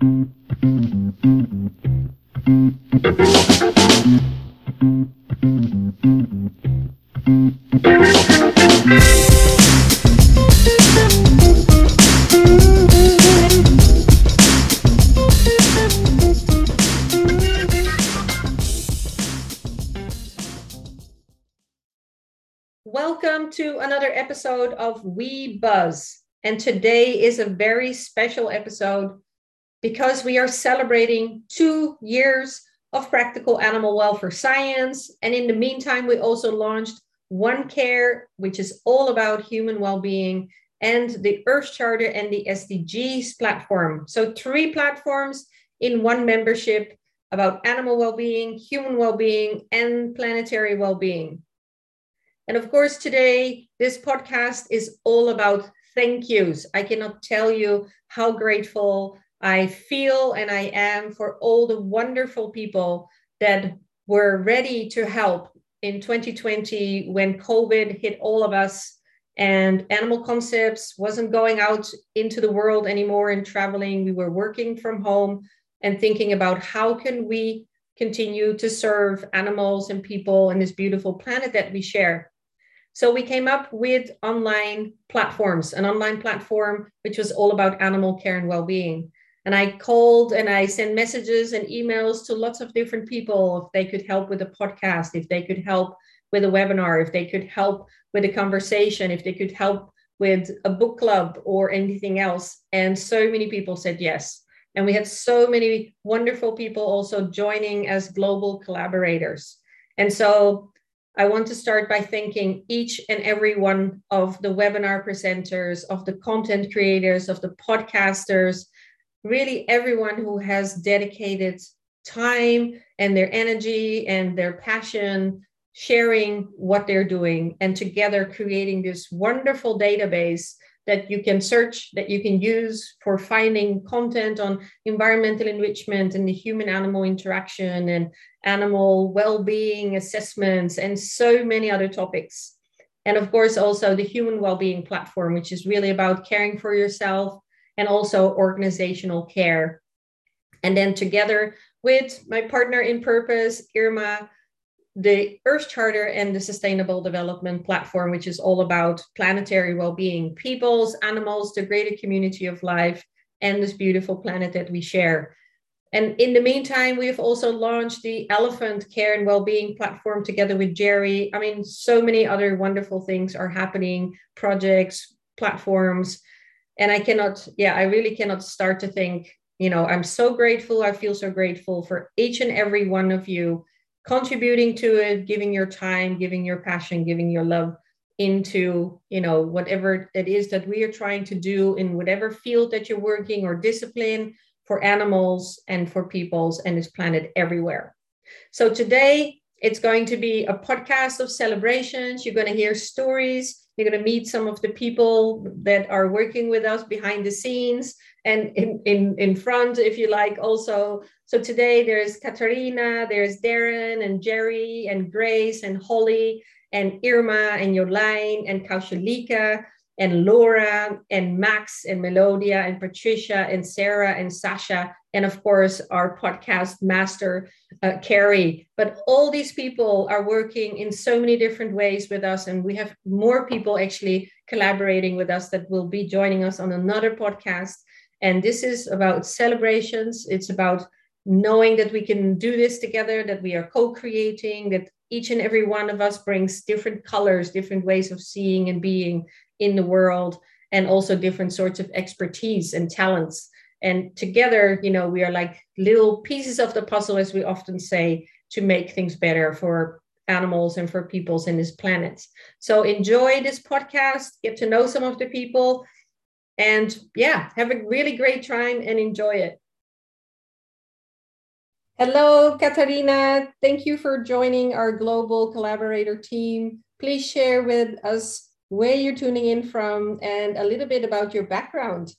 Welcome to another episode of We Buzz. And today is a very special episode because we are celebrating two years of practical animal welfare science. And in the meantime, we also launched One Care, which is all about human well being, and the Earth Charter and the SDGs platform. So, three platforms in one membership about animal well being, human well being, and planetary well being. And of course, today, this podcast is all about thank yous. I cannot tell you how grateful I feel and I am for all the wonderful people that were ready to help in 2020 when COVID hit all of us and Animal Concepts wasn't going out into the world anymore and traveling. We were working from home and thinking about how can we continue to serve animals and people in this beautiful planet that we share. So we came up with online platforms, an online platform which was all about animal care and well-being. And I called and I sent messages and emails to lots of different people if they could help with a podcast, if they could help with a webinar, if they could help with a conversation, if they could help with a book club or anything else. And so many people said yes. And we had so many wonderful people also joining as global collaborators. And so I want to start by thanking each and every one of the webinar presenters, of the content creators, of the podcasters, really everyone who has dedicated time and their energy and their passion sharing what they're doing and together creating this wonderful database that you can search, that you can use for finding content on environmental enrichment and the human animal interaction and animal well being assessments and so many other topics. And of course, also the human well being platform, which is really about caring for yourself and also organizational care. And then together with my partner in purpose, Irma, the Earth Charter and the Sustainable Development Platform, which is all about planetary well being, peoples, animals, the greater community of life, and this beautiful planet that we share. And in the meantime, we've also launched the Elephant Care and Wellbeing platform together with Jerry. I mean, so many other wonderful things are happening projects, platforms. And I cannot, yeah, I really cannot start to think, you know, I'm so grateful. I feel so grateful for each and every one of you contributing to it, giving your time, giving your passion, giving your love into you know whatever it is that we are trying to do in whatever field that you're working or discipline for animals and for peoples and this planet everywhere so today it's going to be a podcast of celebrations you're going to hear stories you're going to meet some of the people that are working with us behind the scenes and in, in, in front, if you like, also. So today there's Catarina, there's Darren and Jerry and Grace and Holly and Irma and Yolaine and Kaushalika and Laura and Max and Melodia and Patricia and Sarah and Sasha and of course our podcast master uh, Carrie. But all these people are working in so many different ways with us, and we have more people actually collaborating with us that will be joining us on another podcast. And this is about celebrations. It's about knowing that we can do this together, that we are co-creating, that each and every one of us brings different colors, different ways of seeing and being in the world, and also different sorts of expertise and talents and together you know we are like little pieces of the puzzle as we often say to make things better for animals and for peoples in this planet. So enjoy this podcast get to know some of the people and yeah have a really great time and enjoy it. Hello Catarina thank you for joining our global collaborator team. Please share with us where you're tuning in from and a little bit about your background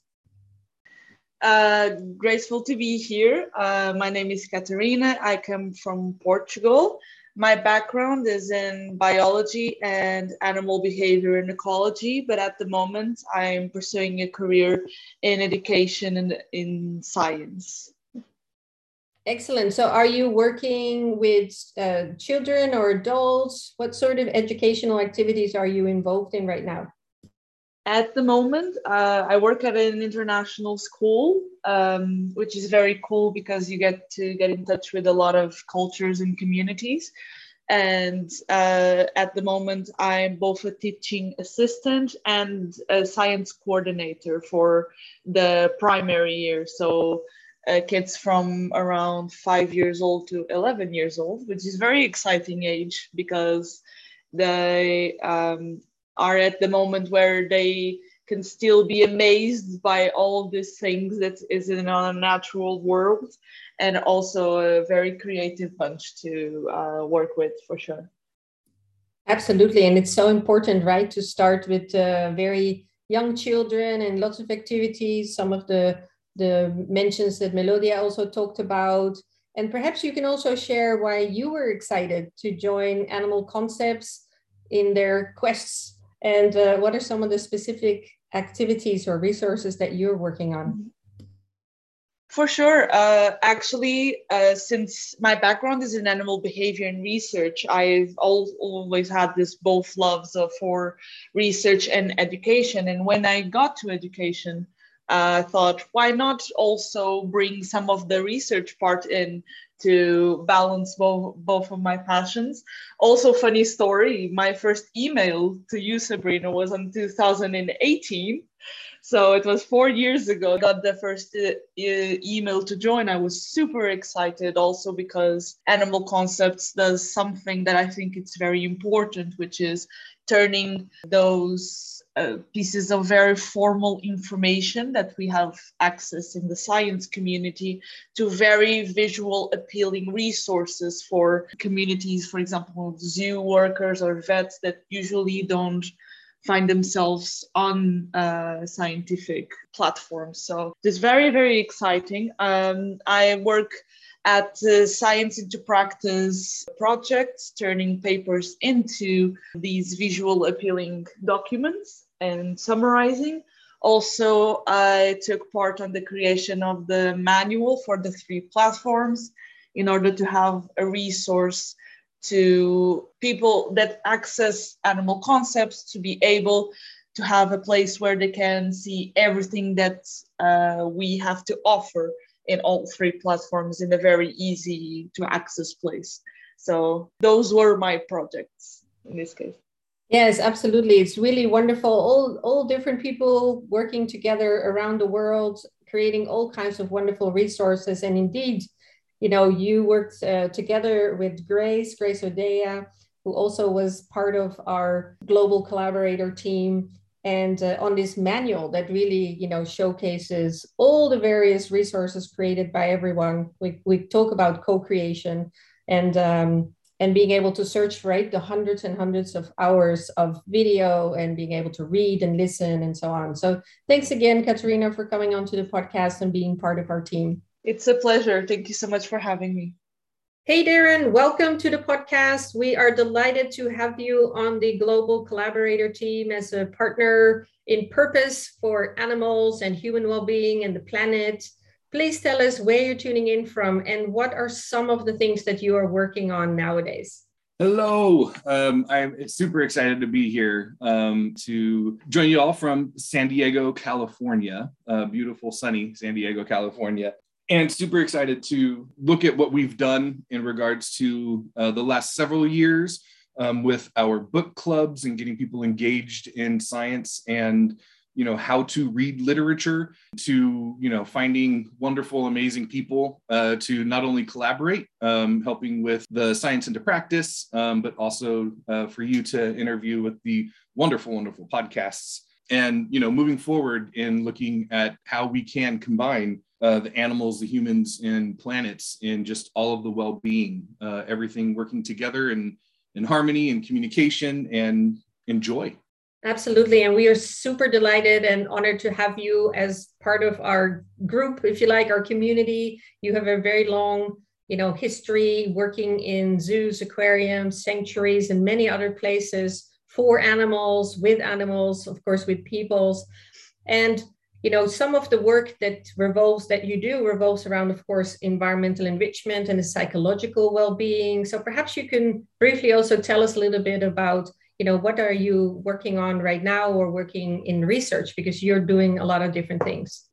uh, grateful to be here. Uh, my name is Catarina. I come from Portugal, My background is in biology and animal behavior and ecology, but at the moment I'm pursuing a career in education and in science. Excellent. So, are you working with uh, children or adults? What sort of educational activities are you involved in right now? At the moment, uh, I work at an international school, um, which is very cool because you get to get in touch with a lot of cultures and communities. And uh, at the moment, I'm both a teaching assistant and a science coordinator for the primary year. So uh, kids from around five years old to 11 years old, which is very exciting age because they um, are at the moment where they can still be amazed by all these things that is in our natural world and also a very creative bunch to uh, work with for sure. Absolutely and it's so important right to start with uh, very young children and lots of activities some of the the mentions that melodia also talked about. And perhaps you can also share why you were excited to join animal concepts in their quests and uh, what are some of the specific activities or resources that you're working on? For sure. Uh, actually, uh, since my background is in animal behavior and research, I've al- always had this both loves for research and education. And when I got to education, uh, I thought, why not also bring some of the research part in to balance both both of my passions. Also, funny story: my first email to you, Sabrina, was in 2018. So it was four years ago. Got the first uh, email to join. I was super excited, also because Animal Concepts does something that I think it's very important, which is turning those uh, pieces of very formal information that we have access in the science community to very visual appealing resources for communities for example zoo workers or vets that usually don't find themselves on uh, scientific platforms. So it's very very exciting. Um, i work at the Science into Practice projects, turning papers into these visual appealing documents and summarizing. Also, I took part on the creation of the manual for the three platforms in order to have a resource to people that access animal concepts to be able to have a place where they can see everything that uh, we have to offer in all three platforms in a very easy to access place. So those were my projects in this case. Yes, absolutely. It's really wonderful. All all different people working together around the world, creating all kinds of wonderful resources. And indeed, you know, you worked uh, together with Grace, Grace O'Dea, who also was part of our global collaborator team and uh, on this manual that really you know showcases all the various resources created by everyone we, we talk about co-creation and um, and being able to search right the hundreds and hundreds of hours of video and being able to read and listen and so on so thanks again Catarina for coming onto the podcast and being part of our team it's a pleasure thank you so much for having me Hey, Darren, welcome to the podcast. We are delighted to have you on the Global Collaborator team as a partner in purpose for animals and human well being and the planet. Please tell us where you're tuning in from and what are some of the things that you are working on nowadays. Hello, um, I'm super excited to be here um, to join you all from San Diego, California, uh, beautiful, sunny San Diego, California and super excited to look at what we've done in regards to uh, the last several years um, with our book clubs and getting people engaged in science and you know how to read literature to you know finding wonderful amazing people uh, to not only collaborate um, helping with the science into practice um, but also uh, for you to interview with the wonderful wonderful podcasts and you know moving forward in looking at how we can combine uh, the animals, the humans, and planets in just all of the well-being, uh, everything working together in in harmony and communication and enjoy. Absolutely, and we are super delighted and honored to have you as part of our group, if you like, our community. You have a very long you know history working in zoos aquariums sanctuaries and many other places for animals with animals of course with peoples and you know some of the work that revolves that you do revolves around of course environmental enrichment and the psychological well-being so perhaps you can briefly also tell us a little bit about you know what are you working on right now or working in research? Because you're doing a lot of different things.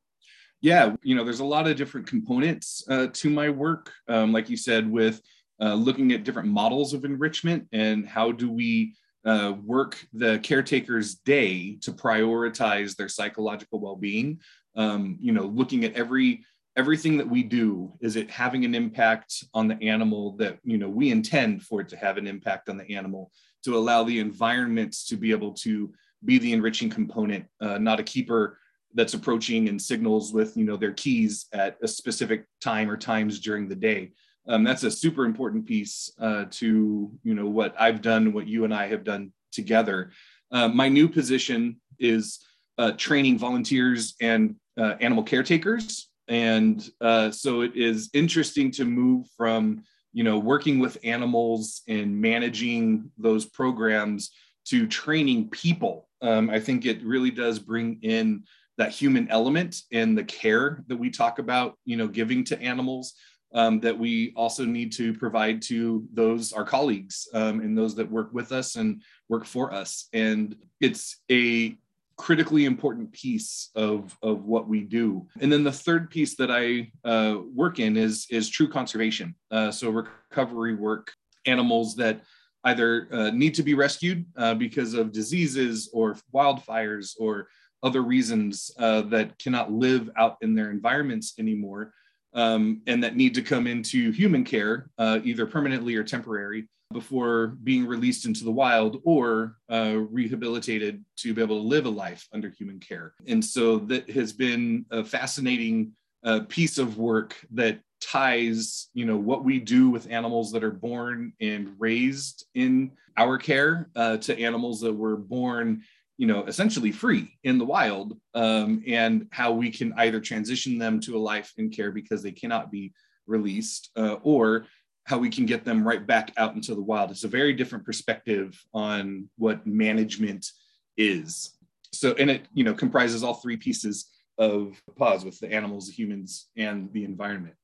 Yeah you know there's a lot of different components uh, to my work. Um, like you said with uh, looking at different models of enrichment and how do we uh, work the caretaker's day to prioritize their psychological well-being. Um, you know looking at every everything that we do is it having an impact on the animal that you know we intend for it to have an impact on the animal to allow the environments to be able to be the enriching component, uh, not a keeper that's approaching and signals with you know their keys at a specific time or times during the day. Um, that's a super important piece uh, to you know what I've done, what you and I have done together. Uh, my new position is uh, training volunteers and uh, animal caretakers, and uh, so it is interesting to move from you know working with animals and managing those programs to training people. Um, i think it really does bring in that human element and the care that we talk about you know giving to animals um, that we also need to provide to those our colleagues um, and those that work with us and work for us. And it's a critically important piece of, of what we do. And then the third piece that I uh, work in is, is true conservation. Uh, so recovery work, animals that either uh, need to be rescued uh, because of diseases or wildfires or other reasons uh, that cannot live out in their environments anymore um, and that need to come into human care, uh, either permanently or temporary before being released into the wild or uh, rehabilitated to be able to live a life under human care. And so that has been a fascinating uh, piece of work that ties you know what we do with animals that are born and raised in our care uh, to animals that were born you know essentially free in the wild um, and how we can either transition them to a life in care because they cannot be released uh, or how we can get them right back out into the wild. It's a very different perspective on what management is. So, and it, you know, comprises all three pieces of PAWS with the animals, the humans, and the environment.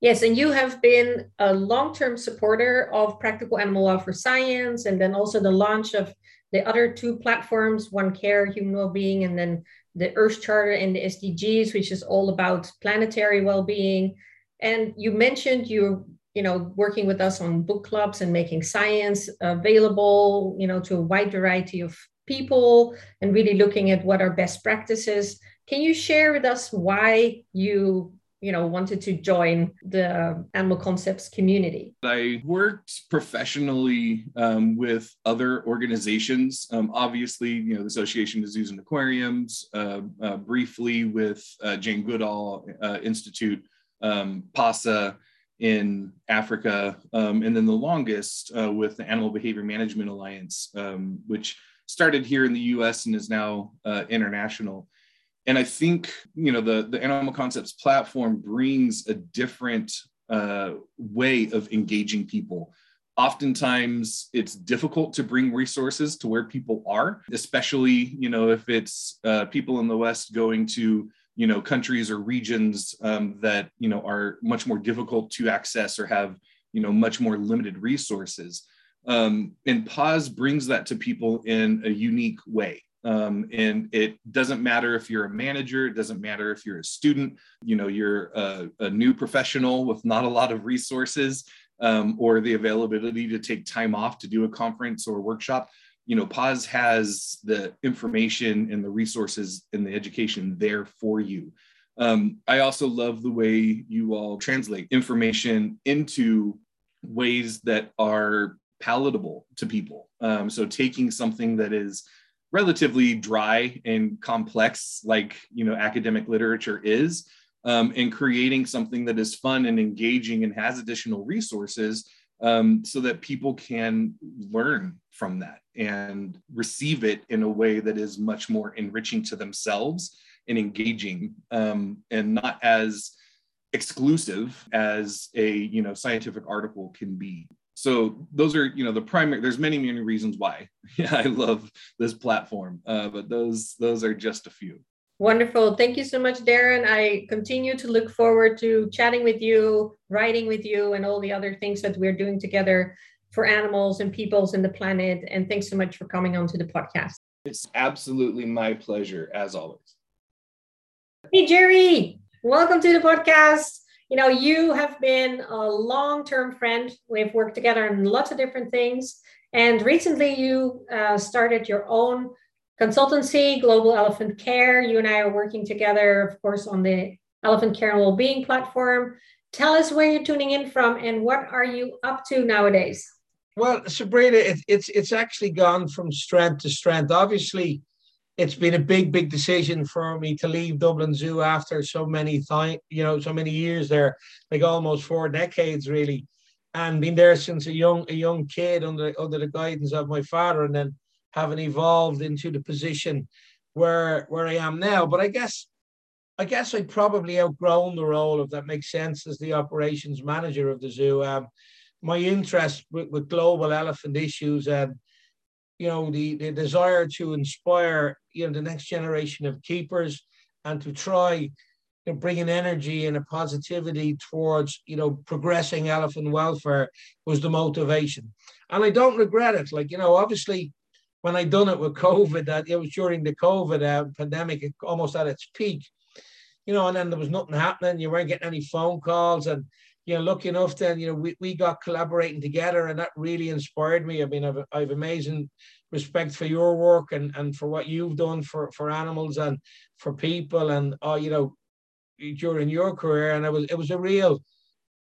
Yes, and you have been a long term supporter of Practical Animal Welfare Science, and then also the launch of the other two platforms One Care, Human Wellbeing, and then the Earth Charter and the SDGs, which is all about planetary well being. And you mentioned you you know, working with us on book clubs and making science available, you know, to a wide variety of people and really looking at what are best practices. Can you share with us why you you know wanted to join the animal concepts community i worked professionally um, with other organizations um, obviously you know the association of zoos and aquariums uh, uh, briefly with uh, jane goodall uh, institute um, PASA in Africa, um, and then the longest uh, with the Animal Behavior Management Alliance, um, which started here in the U.S. and is now uh, international. And I think you know the the Animal Concepts platform brings a different uh, way of engaging people. Oftentimes, it's difficult to bring resources to where people are, especially you know if it's uh, people in the West going to you know countries or regions um, that you know are much more difficult to access or have you know much more limited resources. Um, and PAWS brings that to people in a unique way. Um, and it doesn't matter if you're a manager it doesn't matter if you're a student you know you're a, a new professional with not a lot of resources um, or the availability to take time off to do a conference or workshop you know, PAWS has the information and the resources and the education there for you. Um, I also love the way you all translate information into ways that are palatable to people. Um, so taking something that is relatively dry and complex, like you know academic literature is, um, and creating something that is fun and engaging and has additional resources um, so that people can learn from that and receive it in a way that is much more enriching to themselves and engaging um, and not as exclusive as a you know scientific article can be. So those are you know the primary there's many many reasons why yeah i love this platform uh, but those those are just a few wonderful. Thank you so much darren. I continue to look forward to chatting with you writing with you and all the other things that we're doing together for animals and peoples and the planet. And thanks so much for coming on to the podcast. It's absolutely my pleasure as always. Hey jerry welcome to the podcast. You know, you have been a long term friend. We've worked together on lots of different things. And recently, you uh, started your own consultancy, Global Elephant Care. You and I are working together, of course, on the Elephant Care and Wellbeing platform. Tell us where you're tuning in from and what are you up to nowadays? Well, Sabrina, it, it's it's actually gone from strength to strength. Obviously, it's been a big, big decision for me to leave Dublin Zoo after so many time, you know, so many years there, like almost four decades really, and been there since a young a young kid under under the guidance of my father, and then having evolved into the position where where I am now. But I guess I guess I'd probably outgrown the role, if that makes sense, as the operations manager of the zoo. Um, my interest with, with global elephant issues and you know the, the desire to inspire you know the next generation of keepers and to try you know, energy and a positivity towards you know progressing elephant welfare was the motivation and i don't regret it like you know obviously when i done it with covid that it was during the covid uh, pandemic almost at its peak you know and then there was nothing happening you weren't getting any phone calls and you know, lucky enough then, you know, we, we got collaborating together and that really inspired me. I mean, I've, I've amazing respect for your work and, and for what you've done for, for animals and for people and, uh, you know, during your career. And it was, it was a real,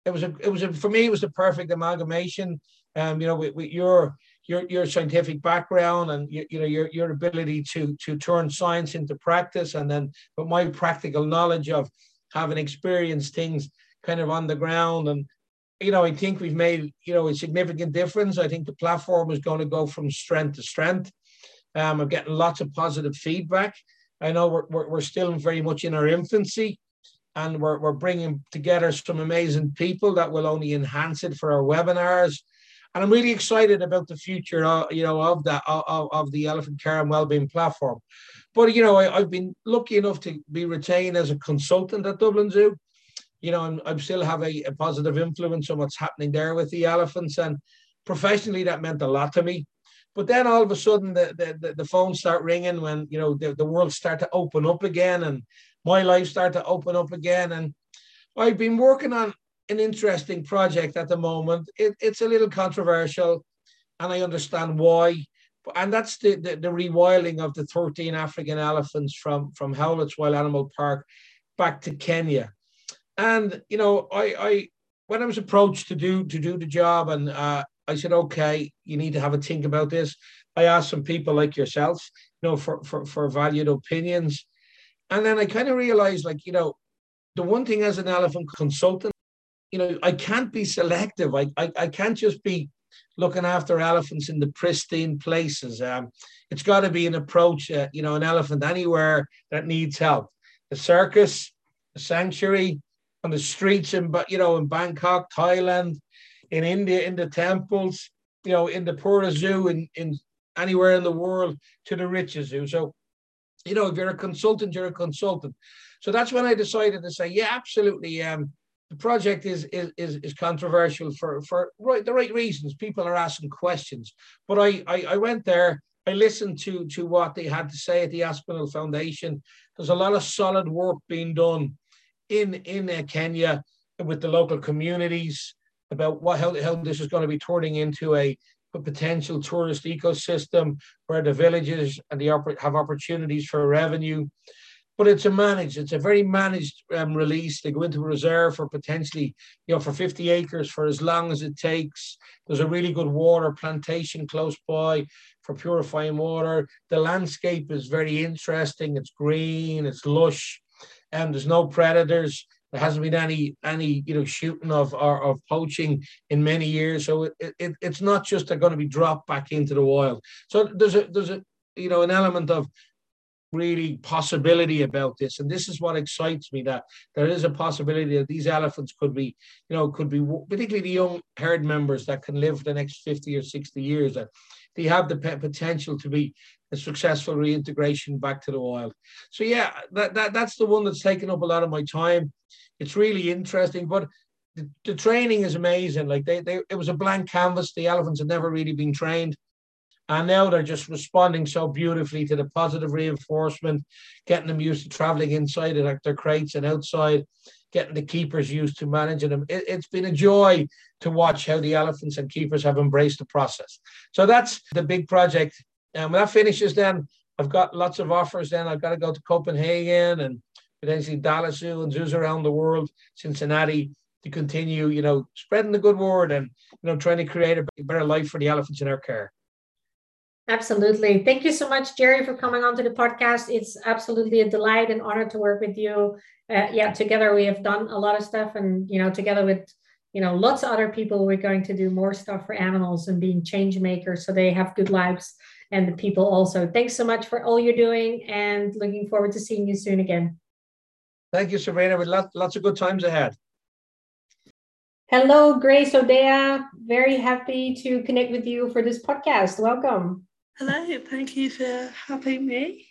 it was a, it was a, for me, it was a perfect amalgamation. Um, you know, with, with your, your, your scientific background and you, you know your, your ability to to turn science into practice and then with my practical knowledge of having experienced things kind of on the ground. And, you know, I think we've made, you know, a significant difference. I think the platform is going to go from strength to strength. Um, I'm getting lots of positive feedback. I know we're, we're, we're still very much in our infancy and we're, we're bringing together some amazing people that will only enhance it for our webinars. And I'm really excited about the future, of, you know, of that uh, of, of the Elephant Care and Wellbeing platform. But you know, I, have been lucky enough to be retained as a consultant at Dublin Zoo, you know, I'm, I'm still have a, a positive influence on what's happening there with the elephants. And professionally, that meant a lot to me. But then all of a sudden, the, the, the phones start ringing when, you know, the, the world start to open up again and my life start to open up again. And I've been working on an interesting project at the moment. It, it's a little controversial and I understand why. And that's the, the, the rewilding of the 13 African elephants from, from Howletts Wild Animal Park back to Kenya. And you know, I, I when I was approached to do to do the job, and uh, I said, okay, you need to have a think about this. I asked some people like yourself, you know, for for, for valued opinions, and then I kind of realized, like, you know, the one thing as an elephant consultant, you know, I can't be selective. I I, I can't just be looking after elephants in the pristine places. Um, it's got to be an approach, uh, you know, an elephant anywhere that needs help. The circus, the sanctuary, on the streets in, you know, in Bangkok, Thailand, in India, in the temples, you know, in the poorest zoo, in, in anywhere in the world to the richest zoo. So, you know, if you're a consultant, you're a consultant. So that's when I decided to say, yeah, absolutely. Um, the project is is is, is controversial for for right the right reasons. People are asking questions, but I, I I went there. I listened to to what they had to say at the Aspinall Foundation. There's a lot of solid work being done in in uh, Kenya with the local communities about what how, how this is going to be turning into a, a potential tourist ecosystem where the villages and the have opportunities for revenue. But it's a managed, it's a very managed um, release. They go into reserve for potentially, you know, for 50 acres for as long as it takes. There's a really good water plantation close by for purifying water. The landscape is very interesting. It's green, it's lush and there's no predators. There hasn't been any any you know shooting of or of poaching in many years. So it, it it's not just they're going to be dropped back into the wild. So there's a there's a you know an element of really possibility about this. And this is what excites me that there is a possibility that these elephants could be you know could be particularly the young herd members that can live for the next 50 or 60 years that they have the potential to be a successful reintegration back to the wild. So yeah that, that that's the one that's taken up a lot of my time. It's really interesting but the, the training is amazing. Like they, they it was a blank canvas. The elephants had never really been trained and now they're just responding so beautifully to the positive reinforcement, getting them used to traveling inside of their crates and outside, getting the keepers used to managing them. It, has been a joy to watch how the elephants and keepers have embraced the process. So that's the big project. And when that finishes, then I've got lots of offers. Then I've got to go to Copenhagen and potentially Dallas Zoo and zoos around the world, Cincinnati, to continue, you know, spreading the good word and you know trying to create a better life for the elephants in our care. Absolutely. Thank you so much, Jerry, for coming on to the podcast. It's absolutely a delight and honor to work with you. Uh, yeah, together we have done a lot of stuff, and you know, together with you know lots of other people, we're going to do more stuff for animals and being change makers so they have good lives and the people also. Thanks so much for all you're doing, and looking forward to seeing you soon again. Thank you, Sabrina. With lots, lots of good times ahead. Hello, Grace O'Dea. Very happy to connect with you for this podcast. Welcome. Hello, thank you for having me.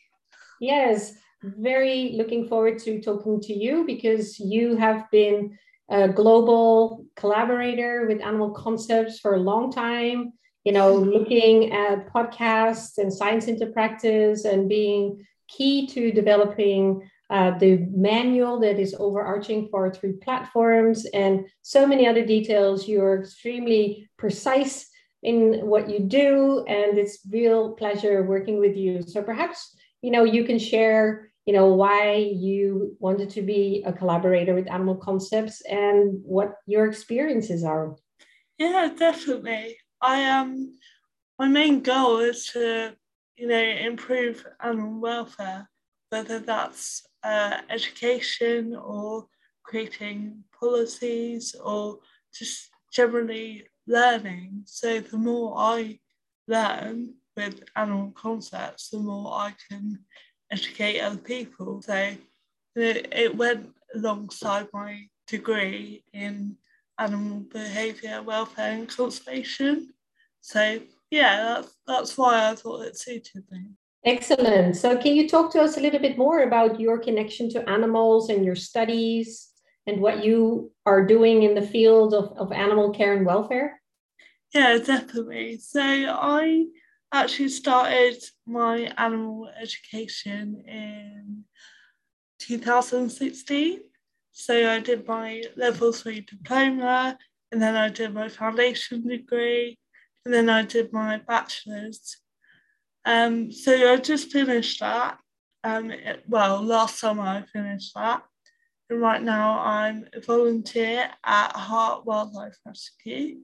Yes, very looking forward to talking to you because you have been a global collaborator with Animal Concepts for a long time, you know, looking at podcasts and science into practice and being key to developing uh, the manual that is overarching for three platforms and so many other details. You're extremely precise in what you do and it's real pleasure working with you. So perhaps you know you can share you know why you wanted to be a collaborator with animal concepts and what your experiences are. Yeah definitely. I um my main goal is to you know improve animal welfare whether that's uh, education or creating policies or just generally learning. So the more I learn with animal concepts, the more I can educate other people. So it, went alongside my degree in animal behaviour, welfare and conservation. So yeah, that's, that's why I thought it suited me. Excellent. So can you talk to us a little bit more about your connection to animals and your studies? And what you are doing in the field of, of animal care and welfare? Yeah, definitely. So I actually started my animal education in 2016. So I did my level three diploma, and then I did my foundation degree, and then I did my bachelor's. Um, so I just finished that. Um, it, well, last summer I finished that. And right now I'm a volunteer at Hart Wildlife Rescue.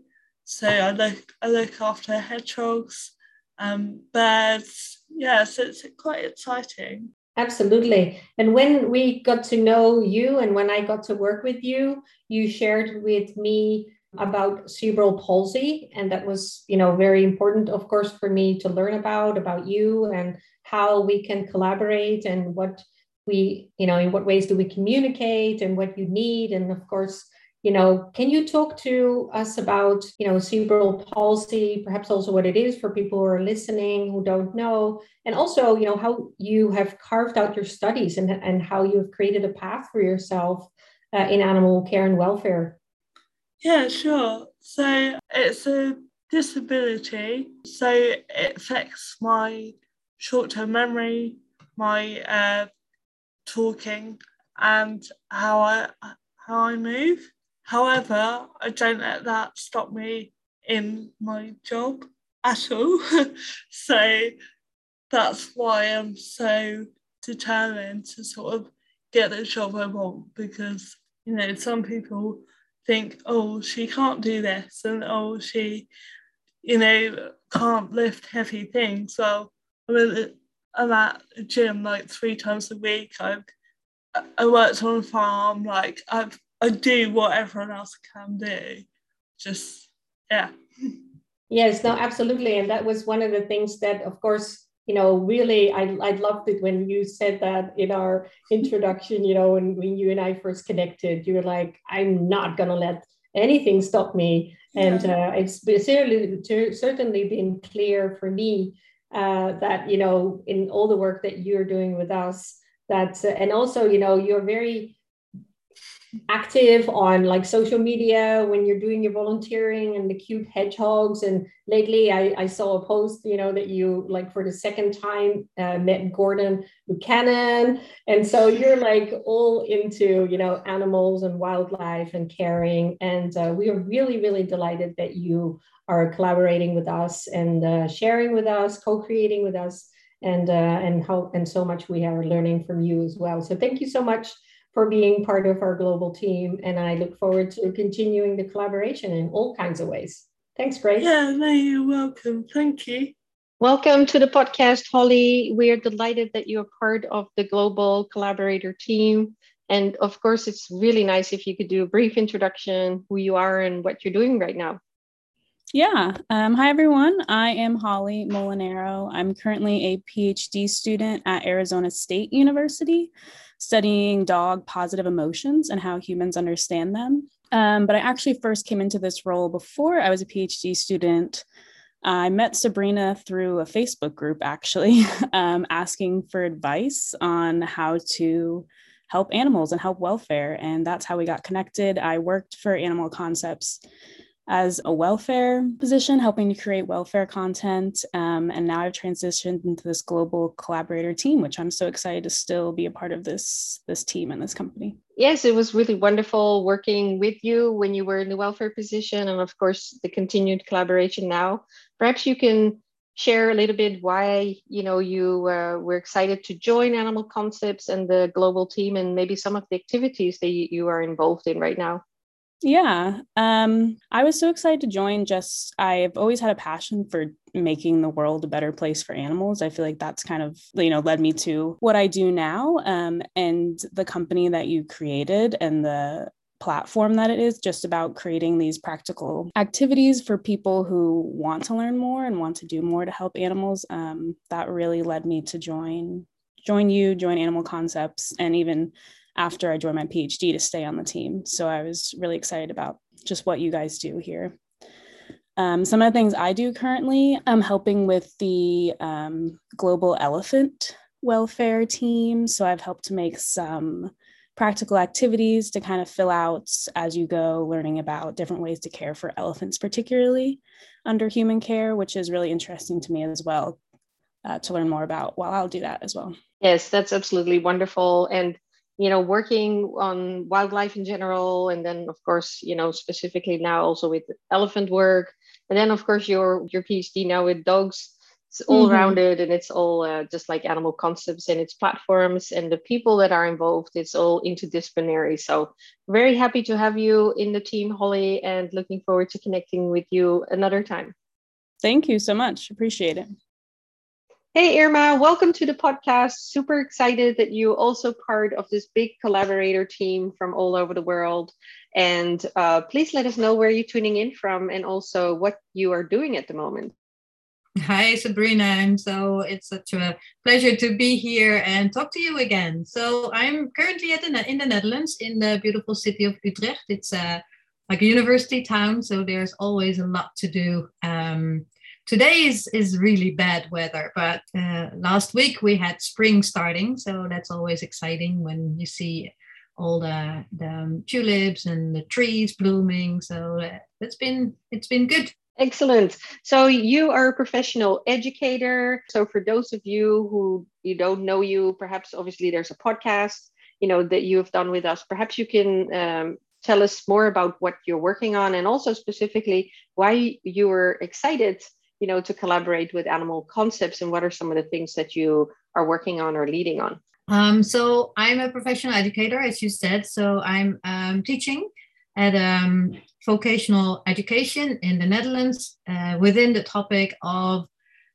So I look I look after hedgehogs, um, birds. Yeah, so it's quite exciting. Absolutely. And when we got to know you and when I got to work with you, you shared with me about cerebral palsy and that was you know very important of course for me to learn about about you and how we can collaborate and what we you know in what ways do we communicate and what you need? And of course you know can you talk to us about you know cerebral palsy perhaps also what it is for people who are listening who don't know? And also you know how you have carved out your studies and, and how you've created a path for yourself uh, in animal care and welfare. Yeah sure. So it's a disability. So it affects my short-term memory my uh, talking and how I how I move. However, I don't let that stop me in my job at all. so that's why I'm so determined to sort of get the job I want because you know some people think oh she can't do this and oh she you know can't lift heavy things well I mean I'm at a gym like three times a week. I I worked on a farm. Like I I do what everyone else can do. Just yeah. Yes, no, absolutely, and that was one of the things that, of course, you know, really, I, I loved it when you said that in our introduction, you know, when, when you and I first connected, you were like, I'm not going to let anything stop me. And uh, it's certainly, certainly been clear for me uh, that, you know, in all the work that you're doing with us, that, uh, and also, you know, you're very, active on like social media when you're doing your volunteering and the cute hedgehogs. And lately I, I saw a post you know that you like for the second time uh, met gordon buchanan. And so you're like all into you know animals and wildlife and caring. And uh, we are really really delighted that you are collaborating with us and uh, sharing with us co-creating with us. And uh, and how and so much we are learning from you as well. So thank you so much for being part of our global team. And I look forward to continuing the collaboration in all kinds of ways. Thanks, Grace. Yeah, no, you're welcome. Thank you. Welcome to the podcast, Holly. We are delighted that you're part of the global collaborator team. And of course, it's really nice if you could do a brief introduction, who you are and what you're doing right now. Yeah. Um, hi, everyone. I am Holly Molinaro. I'm currently a PhD student at Arizona State University studying dog positive emotions and how humans understand them. Um, but I actually first came into this role before I was a PhD student. I met Sabrina through a Facebook group, actually, um, asking for advice on how to help animals and help welfare. And that's how we got connected. I worked for Animal Concepts as a welfare position, helping to create welfare content. Um, and now I've transitioned into this global collaborator team, which I'm so excited to still be a part of this, this team and this company. Yes, it was really wonderful working with you when you were in the welfare position, and of course the continued collaboration now. Perhaps you can share a little bit why you know you uh, were excited to join Animal Concepts and the global team, and maybe some of the activities that you are involved in right now. Yeah, um, I was so excited to join. Just I've always had a passion for making the world a better place for animals. I feel like that's kind of you know led me to what I do now. Um, and the company that you created and the platform that it is just about creating these practical activities for people who want to learn more and want to do more to help animals. Um, that really led me to join join you, join Animal Concepts, and even after I joined my PhD to stay on the team. So I was really excited about just what you guys do here. Um, some of the things I do currently, I'm helping with the um, global elephant welfare team. So I've helped to make some practical activities to kind of fill out as you go, learning about different ways to care for elephants, particularly under human care, which is really interesting to me as well uh, to learn more about while I'll do that as well. Yes, that's absolutely wonderful. And you know working on wildlife in general and then of course you know specifically now also with elephant work. And then of course your your phd now with dogs. It's all mm-hmm. rounded and it's all uh, just like animal concepts and its platforms. And the people that are involved it's all interdisciplinary. So very happy to have you in the team holly and looking forward to connecting with you another time. Thank you so much. Appreciate it Hey, Irma, welcome to the podcast. Super excited that you also part of this big collaborator team from all over the world. And uh, please let us know where you're tuning in from and also what you are doing at the moment. Hi, Sabrina. And so it's such a pleasure to be here and talk to you again. So I'm currently at the, in the Netherlands in the beautiful city of Utrecht. It's a, uh, like a university town, so there's always a lot to do. Um, today is is really bad weather but uh, last week we had spring starting so that's always exciting when you see all the, the um, tulips and the trees blooming so uh, it's been it's been good. Excellent. So you are a professional educator. So for those of you who you don't know you perhaps obviously there's a podcast you know that you have done with us. Perhaps you can um, tell us more about what you're working on and also specifically why you were excited you know, to collaborate with animal concepts and what are some of the things that you are working on or leading on? Um, so I'm a professional educator, as you said. So I'm um, teaching at um, vocational education in the Netherlands uh, within the topic of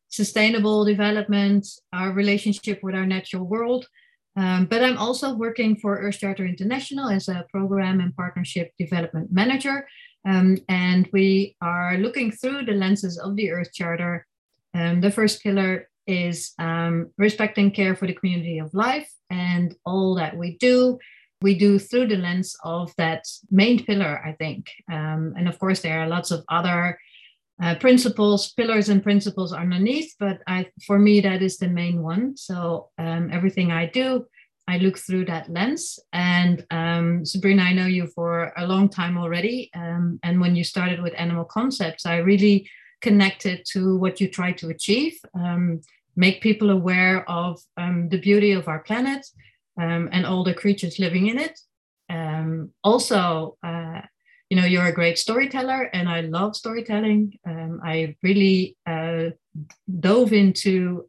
sustainable development, our relationship with our natural world. Um, but I'm also working for Earth Charter International as a program and partnership development manager. Um, and we are looking through the lenses of the Earth Charter. Um, the first pillar is um, respect and care for the community of life. And all that we do, we do through the lens of that main pillar, I think. Um, and of course, there are lots of other uh, principles, pillars, and principles underneath, but I, for me, that is the main one. So um, everything I do, I look through that lens. And um, Sabrina, I know you for a long time already. Um, and when you started with Animal Concepts, I really connected to what you try to achieve, um, make people aware of um, the beauty of our planet um, and all the creatures living in it. Um, also, uh, you know, you're a great storyteller, and I love storytelling. I really uh, dove into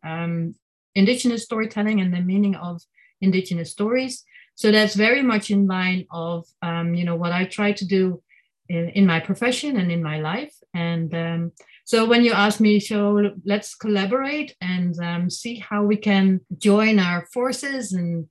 indigenous storytelling and the meaning of indigenous stories. So that's very much in line of you know what I try to do in, in my profession and in my life. And um, so when you ask me, so let's collaborate and um, see how we can join our forces and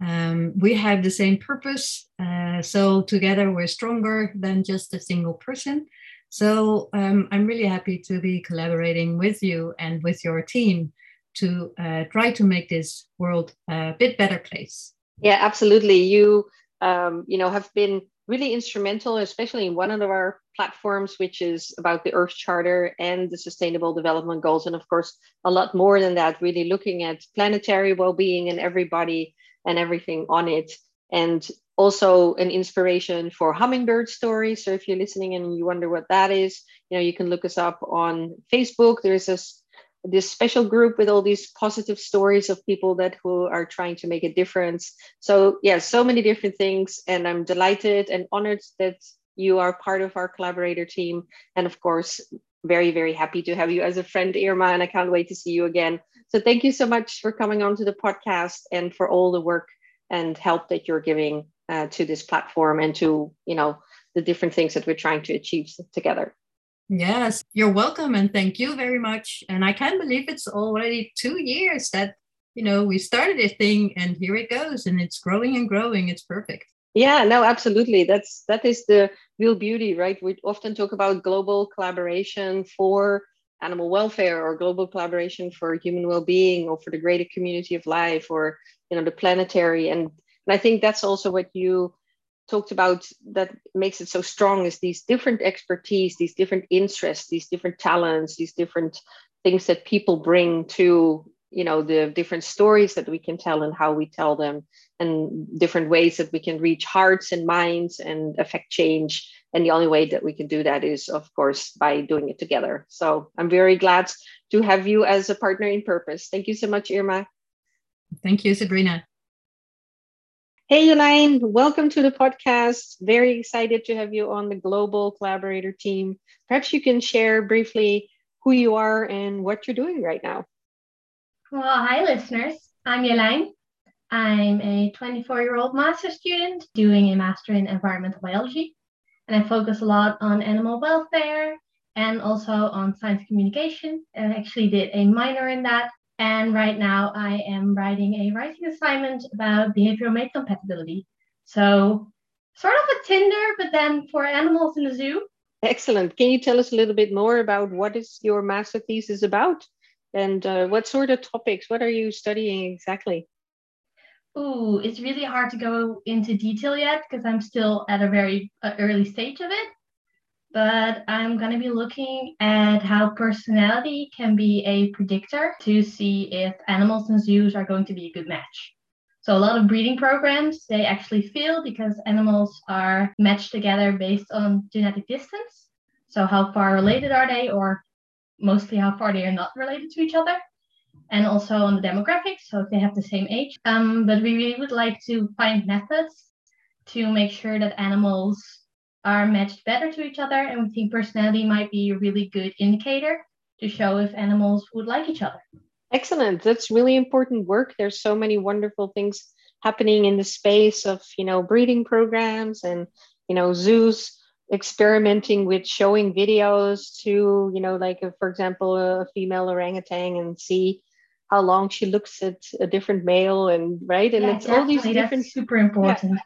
um, we have the same purpose. Uh, so together we're stronger than just a single person. So um, I'm really happy to be collaborating with you and with your team to uh, try to make this world a bit better place. Yeah, absolutely. You, um, you know, have been really instrumental, especially in one of our platforms, which is about the Earth Charter and the Sustainable Development Goals. And of course, a lot more than that, really looking at planetary well being and everybody and everything on it. And also an inspiration for hummingbird stories. So if you're listening and you wonder what that is, you know, you can look us up on Facebook. There's this this special group with all these positive stories of people that who are trying to make a difference. So yeah, so many different things. And I'm delighted and honored that you are part of our collaborator team. And of course, very, very happy to have you as a friend, Irma, and I can't wait to see you again. So thank you so much for coming on to the podcast and for all the work and help that you're giving uh, to this platform and to, you know, the different things that we're trying to achieve together. Yes, you're welcome and thank you very much. And I can't believe it's already two years that, you know, we started a thing and here it goes and it's growing and growing. It's perfect. Yeah, no, absolutely. That's that is the real beauty, right? We often talk about global collaboration for animal welfare or global collaboration for human well-being or for the greater community of life or you know the planetary and and I think that's also what you talked about that makes it so strong is these different expertise, these different interests, these different talents, these different things that people bring to you know the different stories that we can tell and how we tell them and different ways that we can reach hearts and minds and affect change. And the only way that we can do that is of course by doing it together. So i'm very glad to have you as a partner in purpose. Thank you so much irma. Thank you sabrina Hey, Elaine, welcome to the podcast. Very excited to have you on the global collaborator team. Perhaps you can share briefly who you are and what you're doing right now. Well, hi, listeners. I'm Elaine. I'm a 24 year old master student doing a master in environmental biology. And I focus a lot on animal welfare and also on science communication. I actually did a minor in that and right now I am writing a writing assignment about behavioral mate compatibility. So sort of a Tinder, but then for animals in the zoo. Excellent. Can you tell us a little bit more about what is your master thesis about? And uh, what sort of topics? What are you studying exactly? Ooh, it's really hard to go into detail yet because I'm still at a very uh, early stage of it but I'm going to be looking at how personality can be a predictor to see if animals and zoos are going to be a good match. So a lot of breeding programs, they actually fail because animals are matched together based on genetic distance. So how far related are they or mostly how far they are not related to each other. And also on the demographics, so if they have the same age. Um, but we really would like to find methods to make sure that animals are matched better to each other. And we think personality might be a really good indicator to show if animals would like each other. Excellent. That's really important work. There's so many wonderful things happening in the space of, you know, breeding programs and, you know, zoos experimenting with showing videos to, you know, like, for example, a female orangutan and see how long she looks at a different male and right and yeah, it's all these different super important yeah,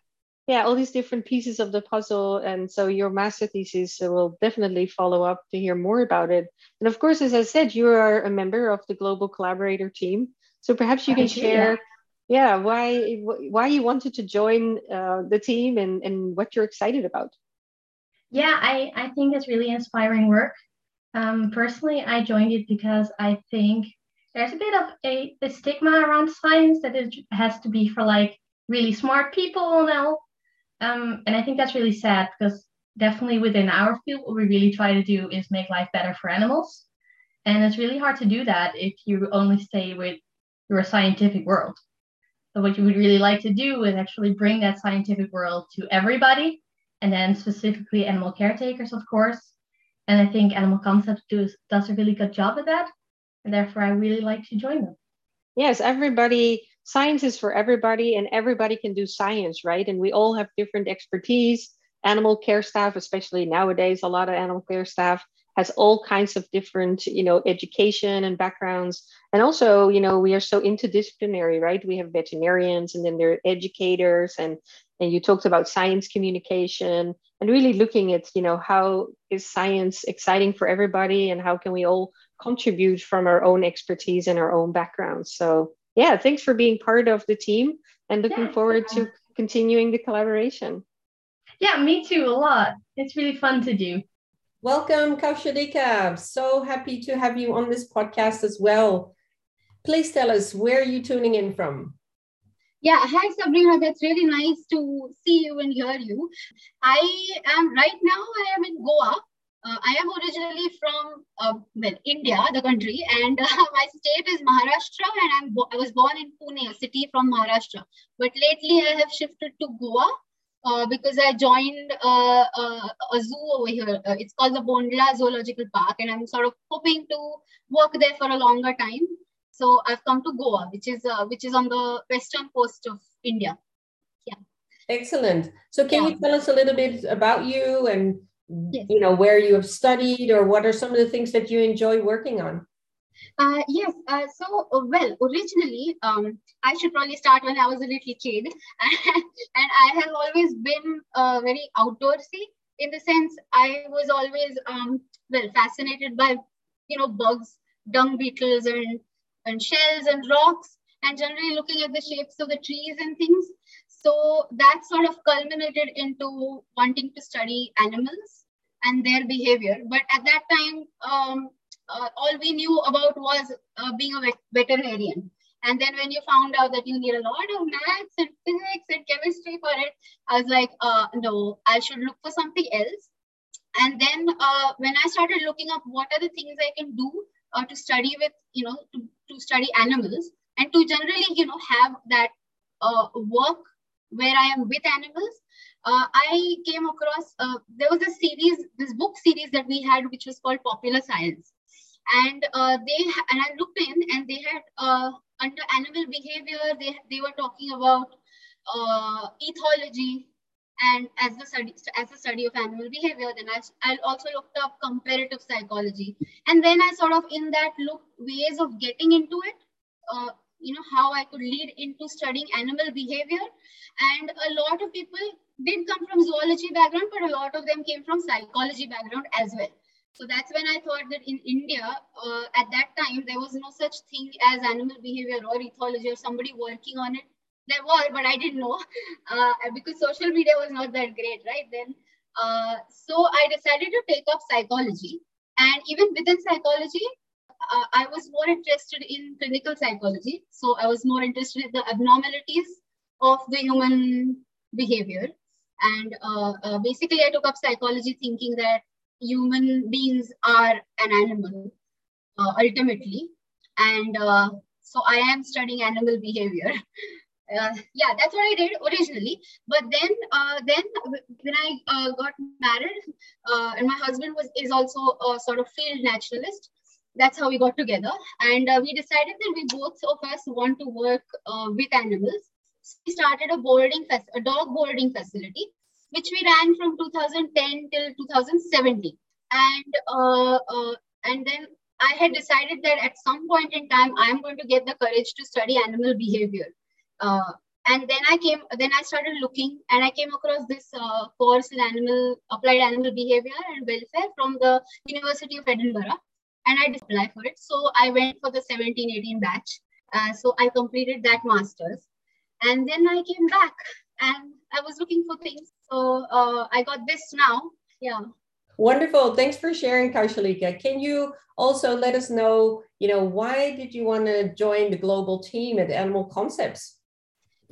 all these different pieces of the puzzle. And so your master thesis will definitely follow up to hear more about it. And of course, as I said, you are a member of the global collaborator team. So perhaps you can share, yeah, why why you wanted to join uh, the team and, and what you're excited about. Yeah, I, I think it's really inspiring work. Um, personally, I joined it because I think there's a bit of a, a stigma around science that it has to be for like really smart people now um, and I think that's really sad because definitely within our field, what we really try to do is make life better for animals. And it's really hard to do that if you only stay with your scientific world. So what you would really like to do is actually bring that scientific world to everybody, and then specifically animal caretakers, of course. And I think Animal Concepts does, does a really good job at that. And therefore, I really like to join them. Yes, everybody science is for everybody and everybody can do science, right? And we all have different expertise. Animal care staff, especially nowadays, a lot of animal care staff has all kinds of different, you know, education and backgrounds. And also, you know, we are so interdisciplinary, right? We have veterinarians and then there are educators and and you talked about science communication and really looking at, you know, how is science exciting for everybody and how can we all contribute from our own expertise and our own backgrounds. So yeah, thanks for being part of the team and looking yeah, forward yeah. to continuing the collaboration. Yeah, me too, a lot. It's really fun to do. Welcome, Kaushadika. So happy to have you on this podcast as well. Please tell us where are you tuning in from? Yeah, hi Sabrina. That's really nice to see you and hear you. I am right now. I am in Goa, uh, I am originally from uh, well India, the country, and uh, my state is Maharashtra, and I'm I was born in Pune, a city from Maharashtra. But lately, I have shifted to Goa uh, because I joined uh, uh, a zoo over here. it's called the Bondla Zoological Park, and I'm sort of hoping to work there for a longer time. So I've come to Goa, which is which is on the western coast of India. Yeah. Excellent. So can yeah. you tell us a little bit about you and yes. you know where you have studied or what are some of the things that you enjoy working on uh, yes, uh, so uh, well, originally, um, I should probably start when I was a little kid, and I have always been uh, very outdoorsy in the sense I was always um, well fascinated by you know bugs, dung beetles, and and shells and rocks, and generally looking at the shapes of the trees and things. So that sort of culminated into wanting to study animals and their behavior. But at that time, um, uh, all we knew about was uh, being a vet- veterinarian. And then when you found out that you need a lot of maths and physics and chemistry for it, I was like, uh, no, I should look for something else. And then uh, when I started looking up what are the things I can do uh, to study with, you know, to, to study animals and to generally, you know, have that uh, work where I am with animals, uh, I came across uh, there was a series, this book series that we had, which was called Popular Science, and uh, they and I looked in, and they had uh, under animal behavior, they they were talking about uh, ethology, and as the study as a study of animal behavior. Then I I also looked up comparative psychology, and then I sort of in that look ways of getting into it. Uh, you know how i could lead into studying animal behavior. And a lot of people did come from zoology background but a lot of them came from psychology background as well. So that's when i thought that in india uh, at that time there was no such thing as animal behavior or ethology or somebody working on it. There were but i didn't know uh, because social media was not that great right then. Uh, so i decided to take up psychology. And even within psychology uh, I was more interested in clinical psychology. So I was more interested in the abnormalities of the human behavior. And uh, uh, basically, I took up psychology thinking that human beings are an animal uh, ultimately. And uh, so I am studying animal behavior. Uh, yeah, that's what I did originally. But then, then when I got married, and my husband was is also a sort of field naturalist, that's how we got together. And uh, we decided that we both of us want to work uh, with animals. So we started a boarding a dog boarding facility which we ran from 2010 till 2017 and uh, uh, and then i had decided that at some point in time i'm going to get the courage to study animal behavior. Uh, and then i came then i started looking and i came across this uh, course in animal applied animal behavior and welfare from the university of edinburgh and i did apply for it so i went for the 17 18 batch uh, so i completed that masters and then i came back and i was looking for things so uh, i got this now yeah Wonderful. Thanks for sharing, Kaushalika. Can you also let us know, you know, why did you want to join the global team at Animal Concepts?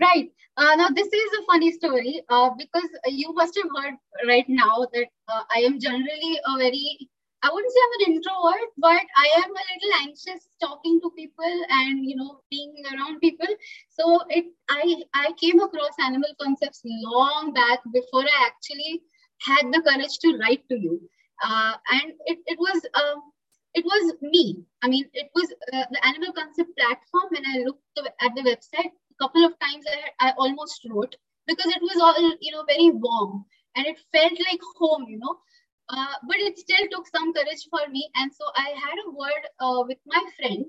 Right. Uh, now, this is a funny story uh, because you must have heard right now that uh, I am generally a very, I wouldn't say I'm an introvert, but I am a little anxious talking to people and, you know, being around people. So it, I, I came across animal concepts long back before I actually had the courage to write to you. Uh, and it, it was, um, it was me. I mean, it was uh, the animal concept platform. When I looked at the website, a couple of times I, I almost wrote because it was all you know very warm and it felt like home you know uh, but it still took some courage for me. And so i had a word uh, with my friend.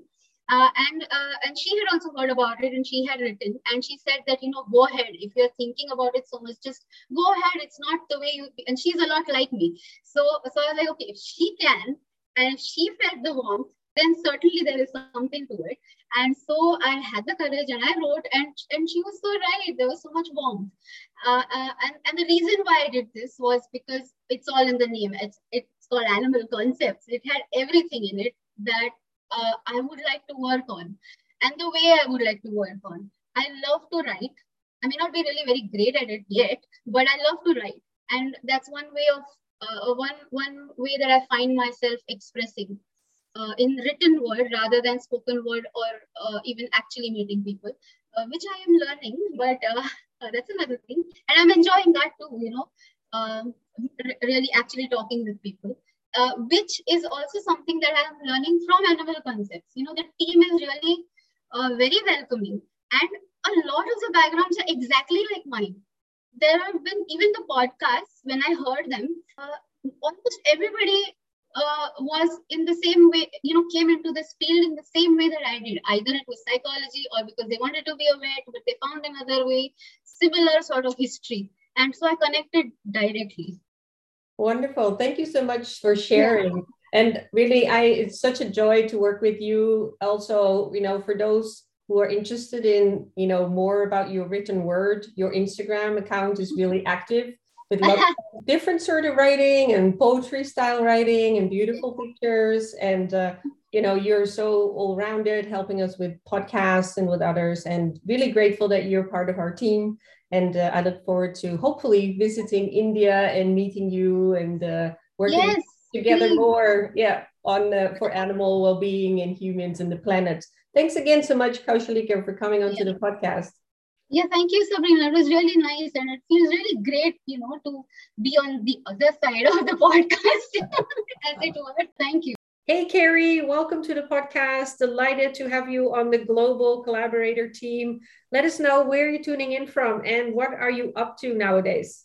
Uh, and uh, and she had also heard about it and she had written. And she said that you know go ahead. If you're thinking about it so much just go ahead. It's not the way you and she's a lot like me. So so i was like okay if she can and if she felt the warmth then certainly there is something to it. And so I had the courage and I wrote, and, and she was so right. There was so much warmth. Uh, uh, and, and the reason why I did this was because it's all in the name. It's, it's called Animal Concepts. It had everything in it that uh, I would like to work on and the way I would like to work on. I love to write. I may not be really very great at it yet, but I love to write. And that's one way of uh, one one way that I find myself expressing uh, in written word rather than spoken word or uh, even actually meeting people, uh, which I am learning, but uh, uh, that's another thing. And I'm enjoying that too, you know, um, really actually talking with people, uh, which is also something that I'm learning from Animal Concepts. You know, the team is really very welcoming and a lot of the backgrounds are exactly like mine. There have been even the podcasts, when I heard them, almost everybody uh, was in the same way, you know, came into this field in the same way that I did. Either it was psychology or because they wanted to be a vet, but they found another way, similar sort of history. And so I connected directly. Wonderful. Thank you so much for sharing. Yeah. And really, I it's such a joy to work with you. Also, you know, for those who are interested in, you know, more about your written word, your Instagram account is really active with different sort of writing and poetry style writing and beautiful pictures. And uh, you know you're so all-rounded helping us with podcasts and with others. And really grateful that you're part of our team. And uh, i look forward to hopefully visiting india and meeting you and uh, working yes, together please. more yeah on uh, for animal well-being and humans and the planet. Thanks again so much kaushalika for coming onto yeah. the podcast yeah, thank you, Sabrina. It was really nice, and it feels really great, you know, to be on the other side of the podcast, as it were. Thank you. Hey, Carrie, welcome to the podcast. Delighted to have you on the global collaborator team. Let us know where you're tuning in from and what are you up to nowadays.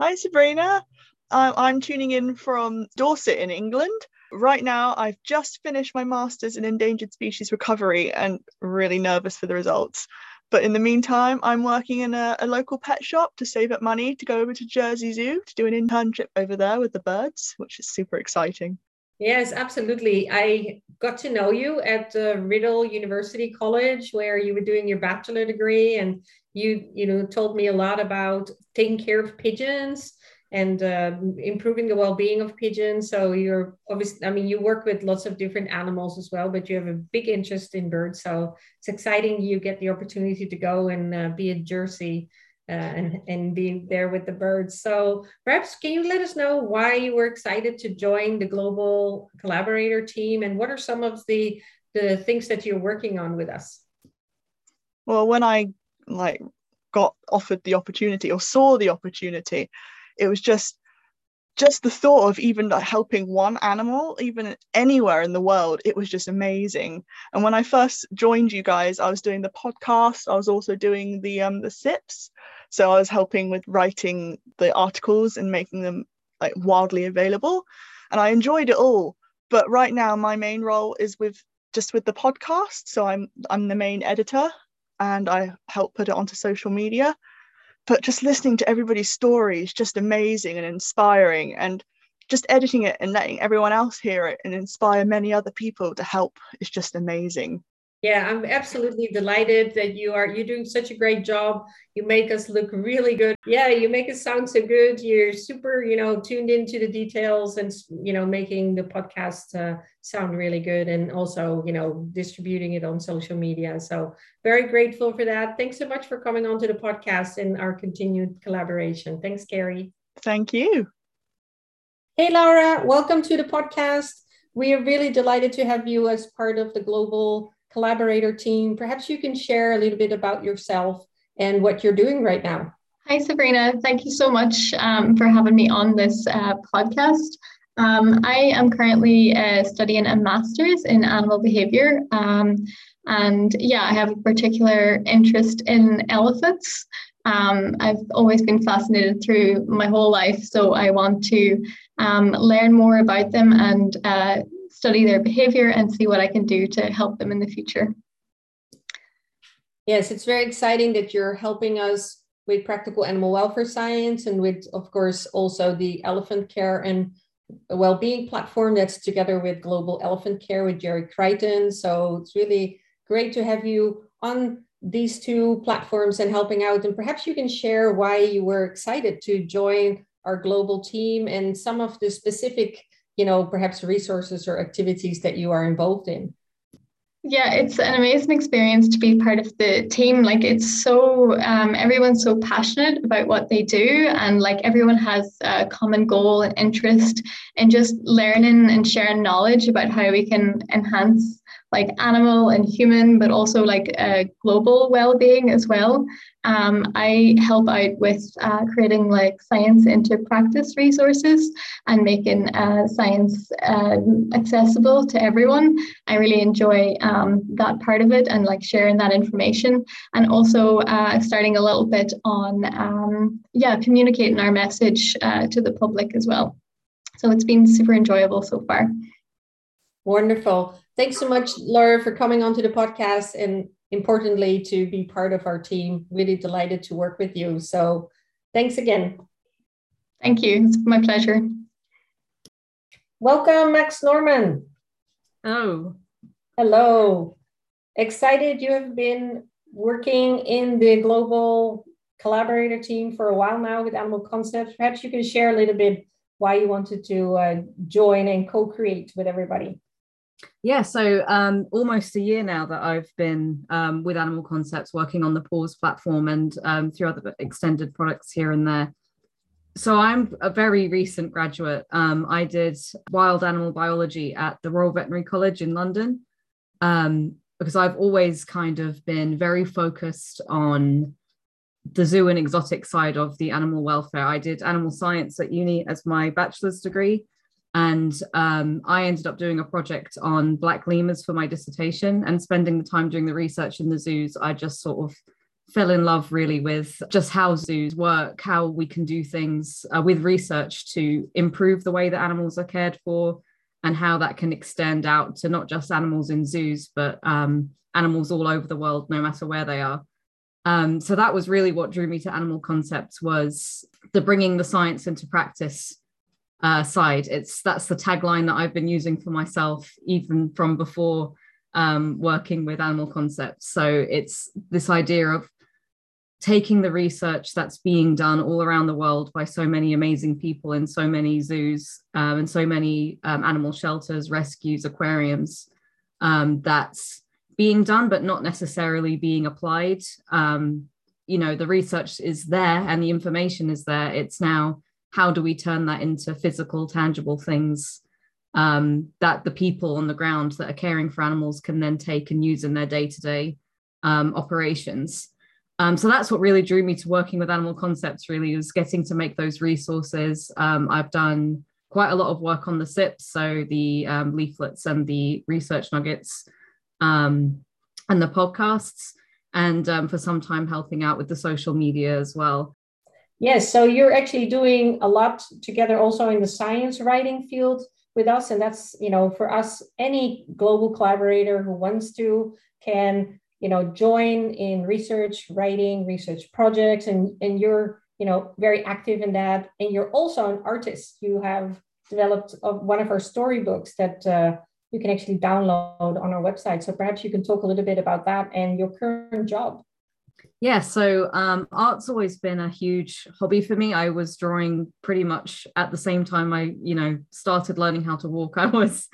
Hi, Sabrina. Um, I'm tuning in from Dorset in England. Right now, I've just finished my master's in endangered species recovery and really nervous for the results. But in the meantime, I'm working in a, a, local pet shop to save up money to go over to Jersey Zoo to do an internship over there with the birds, which is super exciting. Yes, absolutely. I got to know you at uh, Writtle University College, where you were doing your bachelor degree, and you, you know, told me a lot about taking care of pigeons and uh, improving the well-being of pigeons. So you're obviously, I mean, you work with lots of different animals as well, but you have a big interest in birds. So it's exciting you get the opportunity to go and uh, be at Jersey uh, and and be there with the birds. So perhaps can you let us know why you were excited to join the global collaborator team and what are some of the the things that you're working on with us? Well, when I like got offered the opportunity or saw the opportunity, it was just just the thought of even like helping one animal even anywhere in the world it was just amazing. And when i first joined you guys i was doing the podcast i was also doing the um the SIPs. So i was helping with writing the articles and making them like wildly available. And i enjoyed it all. But right now my main role is with just with the podcast. So i'm i'm the main editor and I help put it onto social media. But just listening to everybody's story is just amazing and inspiring. And just editing it and letting everyone else hear it and inspire many other people to help is just amazing. Yeah, I'm absolutely delighted that you are you're doing such a great job. You make us look really good. Yeah, you make us sound so good. You're super, you know, tuned into the details and you know making the podcast uh, sound really good and also, you know, distributing it on social media. So, very grateful for that. Thanks so much for coming on to the podcast and our continued collaboration. Thanks, Carrie. Thank you. Hey, Laura, welcome to the podcast. We are really delighted to have you as part of the global collaborator team. Perhaps you can share a little bit about yourself and what you're doing right now. Hi, Sabrina. Thank you so much um, for having me on this uh, podcast. Um, I am currently uh, studying a master's in animal behavior. Um, and yeah, I have a particular interest in elephants. Um, I've always been fascinated through my whole life, so I want to um, learn more about them and uh, study their behavior and see what I can do to help them in the future. Yes, it's very exciting that you're helping us with practical animal welfare science and with, of course, also the elephant care and well-being platform that's together with Global Elephant Care with Jerry Crichton. So it's really great to have you on these two platforms and helping out. And perhaps you can share why you were excited to join our global team and some of the specific, you know, perhaps resources or activities that you are involved in. Yeah, it's an amazing experience to be part of the team. Like, it's so, um, everyone's so passionate about what they do, and like everyone has a common goal and interest in just learning and sharing knowledge about how we can enhance like animal and human, but also like uh, global well-being as well. Um, I help out with uh, creating like science into practice resources and making uh, science um, accessible to everyone. I really enjoy um, that part of it and like sharing that information, and also uh, starting a little bit on um, yeah communicating our message uh, to the public as well. So it's been super enjoyable so far. Wonderful. Thanks so much, Laura, for coming onto the podcast and importantly to be part of our team. Really delighted to work with you. So thanks again. Thank you. It's my pleasure. Welcome, Max Norman. Oh. Hello. Excited you have been working in the global collaborator team for a while now with Animal Concepts. Perhaps you can share a little bit why you wanted to uh, join and co-create with everybody. Yeah, so um, almost a year now that I've been um, with Animal Concepts working on the PAWS platform and um, through other extended products here and there. So I'm a very recent graduate. Um, I did wild animal biology at the Royal Veterinary College in London um, because I've always kind of been very focused on the zoo and exotic side of the animal welfare. I did animal science at uni as my bachelor's degree and um, I ended up doing a project on black lemurs for my dissertation and spending the time doing the research in the zoos. I just sort of fell in love really with just how zoos work, how we can do things uh, with research to improve the way that animals are cared for, and how that can extend out to not just animals in zoos, but um, animals all over the world, no matter where they are. Um, so that was really what drew me to animal concepts was the bringing the science into practice uh, side. It's that's the tagline that I've been using for myself even from before um, working with animal concepts. So it's this idea of taking the research that's being done all around the world by so many amazing people in so many zoos um, and so many um, animal shelters, rescues, aquariums um, that's being done, but not necessarily being applied. Um, you know, the research is there and the information is there. It's now how do we turn that into physical, tangible things um, that the people on the ground that are caring for animals can then take and use in their day to day operations? Um, so that's what really drew me to working with animal concepts, really, was getting to make those resources. Um, I've done quite a lot of work on the SIPs, so the um, leaflets and the research nuggets um, and the podcasts, and um, for some time helping out with the social media as well. Yes, so you're actually doing a lot together also in the science writing field with us. And that's, you know, for us, any global collaborator who wants to can you know, join in research, writing, research projects, and, and you're, you know, very active in that. And you're also an artist. You have developed uh, one of our storybooks that uh, you can actually download on our website. So perhaps you can talk a little bit about that and your current job. Yeah, so um, art's always been a huge hobby for me. I was drawing pretty much at the same time I, you know, started learning how to walk. I was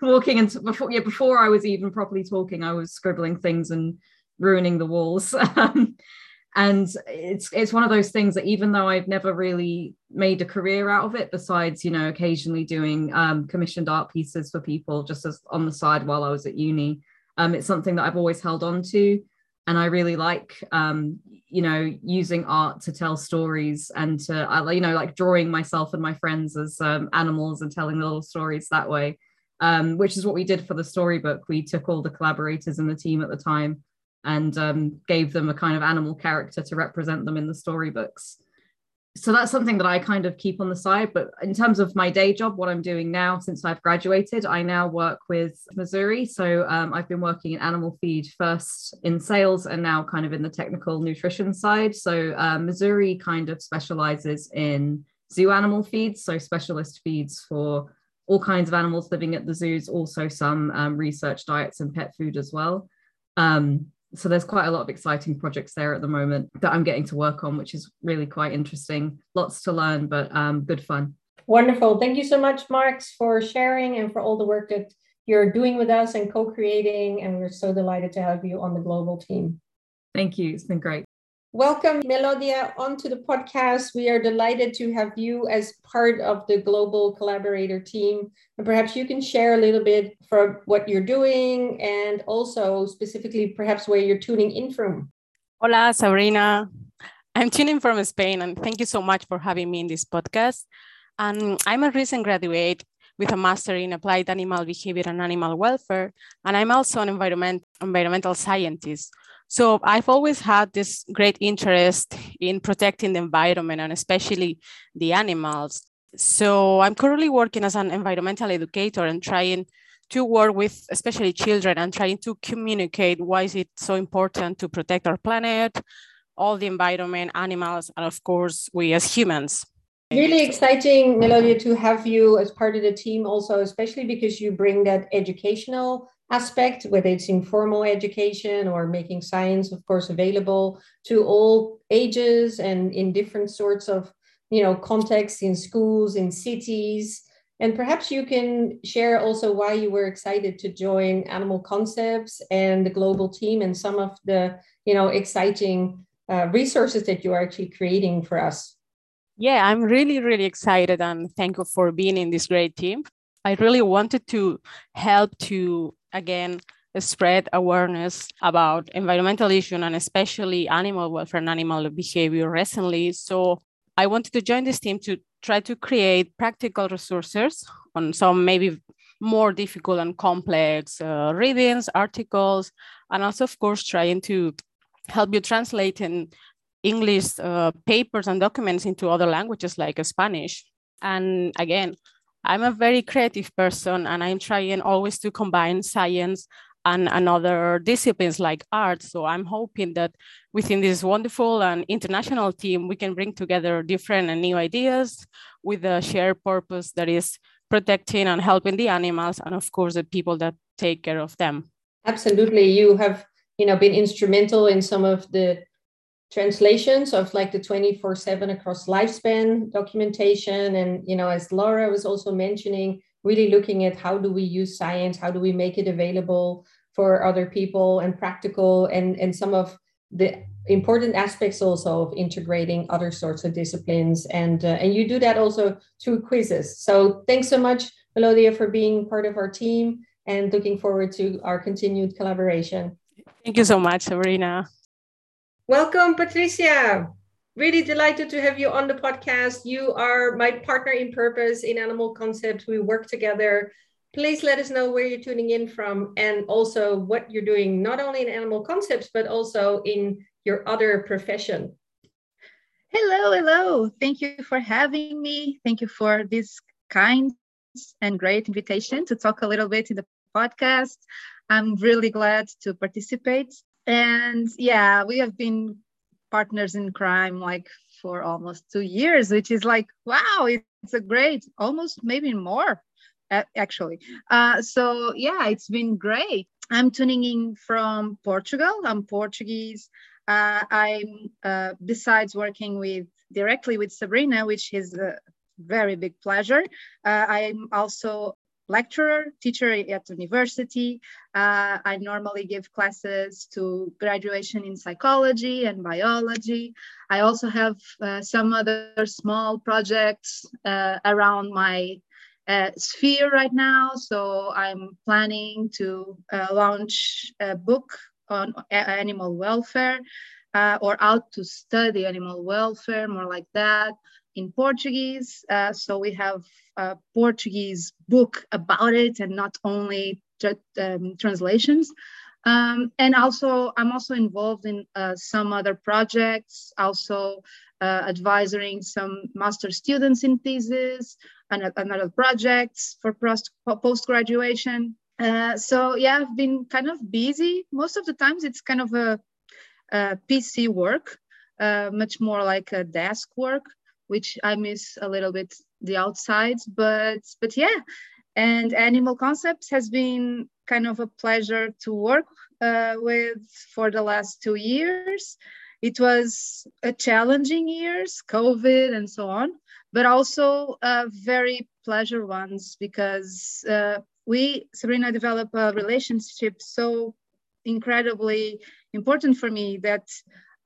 walking and before, yeah, before I was even properly talking, I was scribbling things and ruining the walls. Um, and it's it's one of those things that even though I've never really made a career out of it, besides you know occasionally doing um, commissioned art pieces for people just as on the side while I was at uni, um, it's something that I've always held on to and I really like um, you know using art to tell stories and to you know like drawing myself and my friends as um, animals and telling little stories that way, um, which is what we did for the storybook. We took all the collaborators in the team at the time and um, gave them a kind of animal character to represent them in the storybooks so that's something that I kind of keep on the side. But in terms of my day job, what I'm doing now since I've graduated, I now work with Mazuri. So um, I've been working in animal feed first in sales and now kind of in the technical nutrition side. So uh, Mazuri kind of specializes in zoo animal feeds, so specialist feeds for all kinds of animals living at the zoos, also some um, research diets and pet food as well. Um, so there's quite a lot of exciting projects there at the moment that I'm getting to work on, which is really quite interesting. Lots to learn, but um, good fun. Wonderful. Thank you so much, Max, for sharing and for all the work that you're doing with us and co-creating. And we're so delighted to have you on the global team. Thank you. It's been great. Welcome, Melodia, onto the podcast. We are delighted to have you as part of the global collaborator team. And perhaps you can share a little bit for what you're doing and also specifically perhaps where you're tuning in from. Hola, Sabrina. I'm tuning from Spain and thank you so much for having me in this podcast. And I'm a recent graduate with a master in applied animal behavior and animal welfare. And I'm also an environment, environmental scientist. So I've always had this great interest in protecting the environment and especially the animals. So I'm currently working as an environmental educator and trying to work with especially children and trying to communicate why is it so important to protect our planet, all the environment, animals, and of course we as humans. Really exciting, Melodia, to have you as part of the team also, especially because you bring that educational aspect, whether it's informal education or making science, of course, available to all ages and in different sorts of you know contexts in schools, in cities. And perhaps you can share also why you were excited to join Animal Concepts and the global team and some of the you know exciting uh, resources that you are actually creating for us. Yeah, I'm really, really excited and thankful for being in this great team. I really wanted to help to again spread awareness about environmental issues and especially animal welfare and animal behavior recently. So I wanted to join this team to try to create practical resources on some maybe more difficult and complex uh, readings, articles, and also, of course, trying to help you translate in English uh, papers and documents into other languages like Spanish. And again, I'm a very creative person and I'm trying always to combine science and, another disciplines like art. So I'm hoping that within this wonderful and international team, we can bring together different and new ideas with a shared purpose that is protecting and helping the animals and of course the people that take care of them. Absolutely. You have, you know, been instrumental in some of the translations of like the 24 7 across lifespan documentation. And you know as laura was also mentioning really looking at how do we use science? How do we make it available for other people and practical? And and some of the important aspects also of integrating other sorts of disciplines. And uh, and you do that also through quizzes. So thanks so much melodia for being part of our team and looking forward to our continued collaboration. Thank you so much sabrina Welcome, Patricia. Really delighted to have you on the podcast. You are my partner in purpose in Animal Concepts. We work together. Please let us know where you're tuning in from and also what you're doing, not only in Animal Concepts, but also in your other profession. Hello, hello. Thank you for having me. Thank you for this kind and great invitation to talk a little bit in the podcast. I'm really glad to participate. And yeah, we have been partners in crime like for almost two years, which is like, wow, it's a great, almost maybe more actually. Uh, so yeah, it's been great. I'm tuning in from Portugal. I'm Portuguese. Uh, I'm uh, besides working with directly with Sabrina, which is a very big pleasure. Uh, I'm also lecturer, teacher at university. Uh, I normally give classes to graduation in psychology and biology. I also have uh, some other small projects uh, around my uh, sphere right now. So I'm planning to uh, launch a book on animal welfare uh, or how to study animal welfare, more like that in Portuguese. Uh, so we have a Portuguese book about it and not only um, translations. Um, and also, I'm also involved in uh, some other projects, also uh, advising some master students in thesis and, and other projects for post graduation. Uh, so yeah, I've been kind of busy. Most of the times, it's kind of a, a PC work, uh, much more like a desk work which I miss a little bit the outside. But but yeah, and Animal Concepts has been kind of a pleasure to work uh, with for the last two years. It was a challenging years, COVID and so on, but also uh, very pleasure ones because uh, we, Sabrina, developed a relationship so incredibly important for me that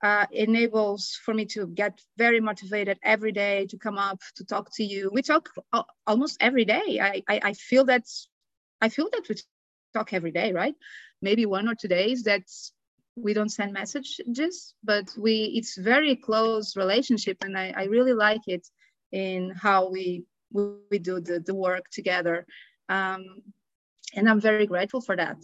uh, enables for me to get very motivated every day to come up to talk to you. We talk almost every day. I, I, I feel that I feel that we talk every day, right? Maybe one or two days that we don't send messages, but we it's very close relationship, and I, I really like it in how we we do the, the work together. Um, and I'm very grateful for that.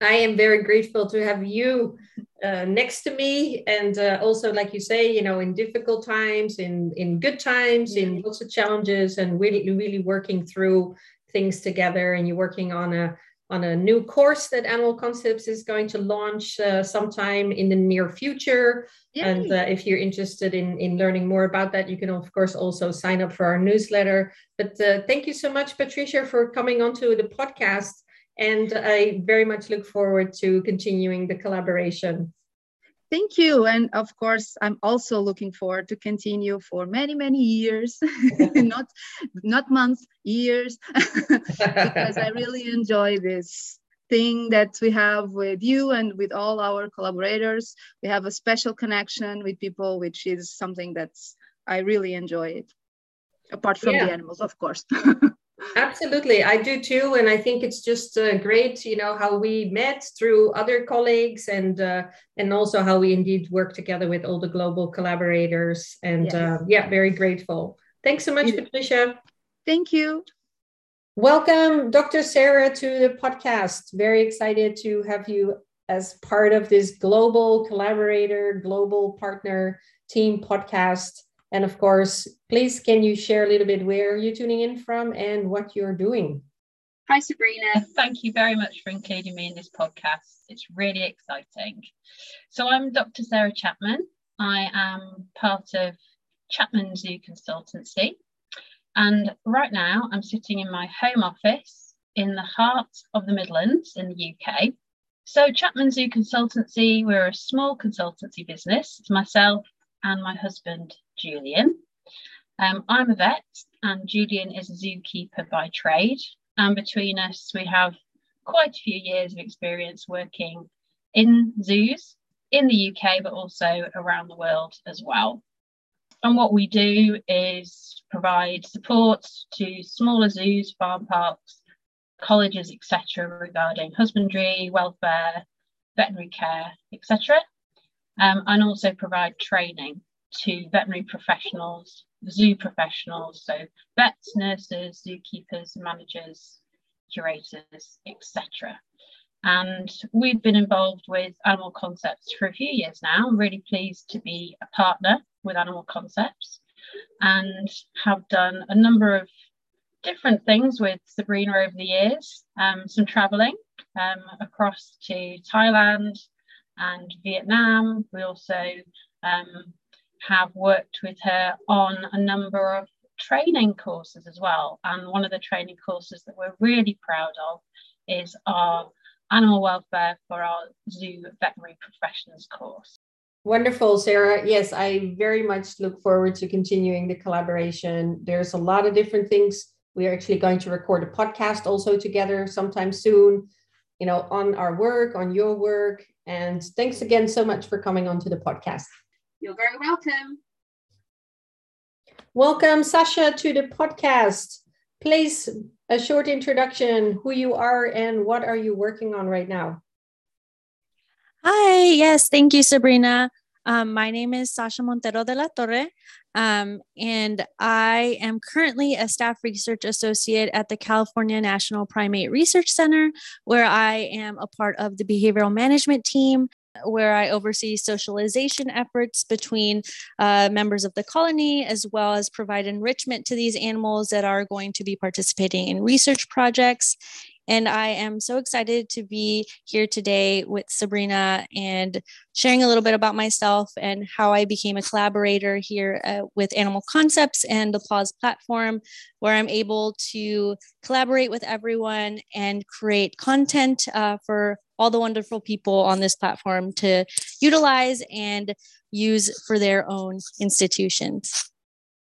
I am very grateful to have you uh, next to me, and uh, also, like you say, you know, in difficult times, in in good times, in lots of challenges, and really, really working through things together. And you're working on a on a new course that Animal Concepts is going to launch uh, sometime in the near future. Yay. And uh, if you're interested in, in learning more about that, you can, of course, also sign up for our newsletter. But uh, thank you so much, Patricia, for coming onto the podcast. And I very much look forward to continuing the collaboration. Thank you. And of course, I'm also looking forward to continue for many, many years, not, not months, years, because I really enjoy this thing that we have with you and with all our collaborators. We have a special connection with people, which is something that's I really enjoy it. Apart from yeah. the animals, of course. Absolutely, I do too, and I think it's just uh, great, you know, how we met through other colleagues, and uh, and also how we indeed work together with all the global collaborators, and yes. uh, yeah, very grateful. Thanks so much, Patricia. Thank you. Welcome, Dr. Sarah, to the podcast. Very excited to have you as part of this global collaborator, global partner team podcast. And of course, please can you share a little bit where you're tuning in from and what you're doing? Hi, Sabrina. Thank you very much for including me in this podcast. It's really exciting. So, I'm Dr. Sarah Chapman. I am part of Chapman Zoo Consultancy. And right now, I'm sitting in my home office in the heart of the Midlands in the UK. So, Chapman Zoo Consultancy, we're a small consultancy business. It's myself and my husband, Julian. Um, I'm a vet, and Julian is a zookeeper by trade. And between us, we have quite a few years of experience working in zoos in the UK, but also around the world as well. And what we do is provide support to smaller zoos, farm parks, colleges, etc., regarding husbandry, welfare, veterinary care, etc um, and also provide training to veterinary professionals, zoo professionals, so vets, nurses, zookeepers, managers, curators, etc. And we've been involved with Animal Concepts for a few years now. I'm really pleased to be a partner with Animal Concepts and have done a number of different things with Sabrina over the years, um, some traveling um, across to Thailand and Vietnam. We also um, have worked with her on a number of training courses as well. And one of the training courses that we're really proud of is our animal welfare for our zoo veterinary professionals course. Wonderful, Sarah. Yes, I very much look forward to continuing the collaboration. There's a lot of different things. We are actually going to record a podcast also together sometime soon, you know, on our work, on your work. And thanks again so much for coming onto the podcast. You're very welcome. Welcome, Sasha, to the podcast. Please, a short introduction who you are and what are you working on right now? Hi, yes, thank you, Sabrina. Um, my name is Sasha Montero de la Torre, um, and I am currently a staff research associate at the California National Primate Research Center, where I am a part of the behavioral management team where I oversee socialization efforts between uh, members of the colony, as well as provide enrichment to these animals that are going to be participating in research projects. And I am so excited to be here today with Sabrina and sharing a little bit about myself and how I became a collaborator here uh, with Animal Concepts and the PAWS platform, where I'm able to collaborate with everyone and create content uh, for all the wonderful people on this platform to utilize and use for their own institutions.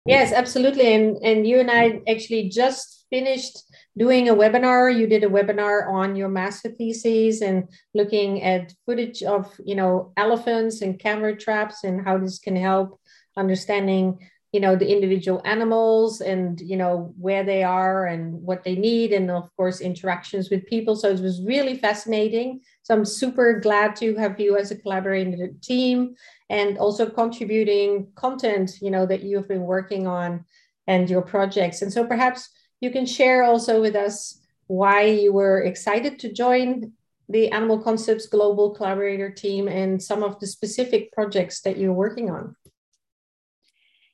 Yes, absolutely. And, and you and I actually just finished doing a webinar. You did a webinar on your master thesis and looking at footage of, you know, elephants and camera traps and how this can help understanding you know the individual animals and you know where they are and what they need and of course interactions with people so it was really fascinating so i'm super glad to have you as a collaborating team and also contributing content you know that you've been working on and your projects and so perhaps you can share also with us why you were excited to join the animal concepts global collaborator team and some of the specific projects that you're working on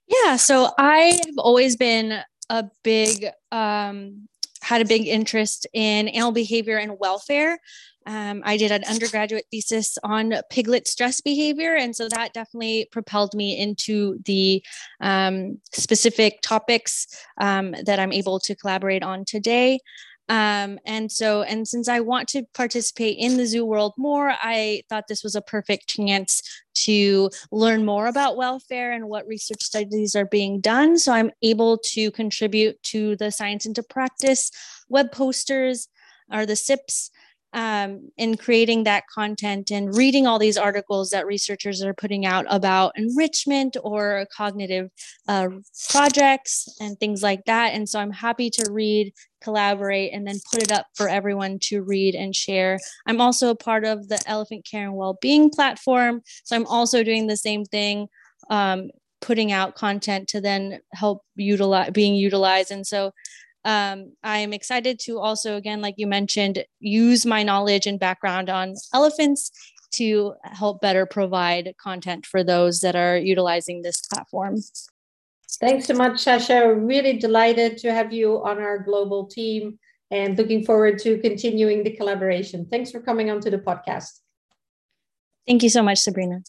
yeah, so I have always been a big, um, had a big interest in animal behavior and welfare. Um, I did an undergraduate thesis on piglet stress behavior. And so that definitely propelled me into the um, specific topics um, that I'm able to collaborate on today. Um, and so, and since I want to participate in the zoo world more, I thought this was a perfect chance to learn more about welfare and what research studies are being done. So I'm able to contribute to the Science into Practice web posters or the SIPs um, in creating that content and reading all these articles that researchers are putting out about enrichment or cognitive uh, projects and things like that. And so I'm happy to read, collaborate, and then put it up for everyone to read and share. I'm also a part of the Elephant Care and Wellbeing platform. So I'm also doing the same thing. Um, putting out content to then help utilize being utilized and so um, I'm excited to also, again, like you mentioned, use my knowledge and background on elephants to help better provide content for those that are utilizing this platform. Thanks so much, Sasha. Really delighted to have you on our global team and looking forward to continuing the collaboration. Thanks for coming onto the podcast. Thank you so much, Sabrina.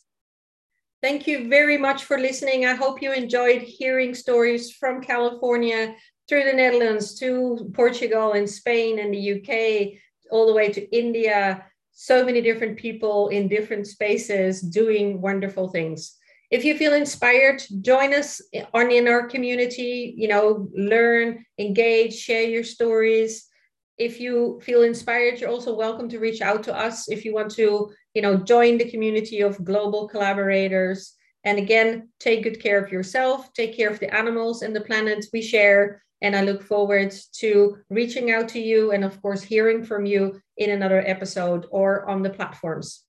Thank you very much for listening. I hope you enjoyed hearing stories from California through the Netherlands to Portugal and Spain and the UK, all the way to India. So many different people in different spaces doing wonderful things. If you feel inspired, join us on in our community, you know, learn, engage, share your stories. If you feel inspired, you're also welcome to reach out to us if you want to, you know, join the community of global collaborators. And again, take good care of yourself, take care of the animals and the planet we share, and I look forward to reaching out to you and, of course, hearing from you in another episode or on the platforms.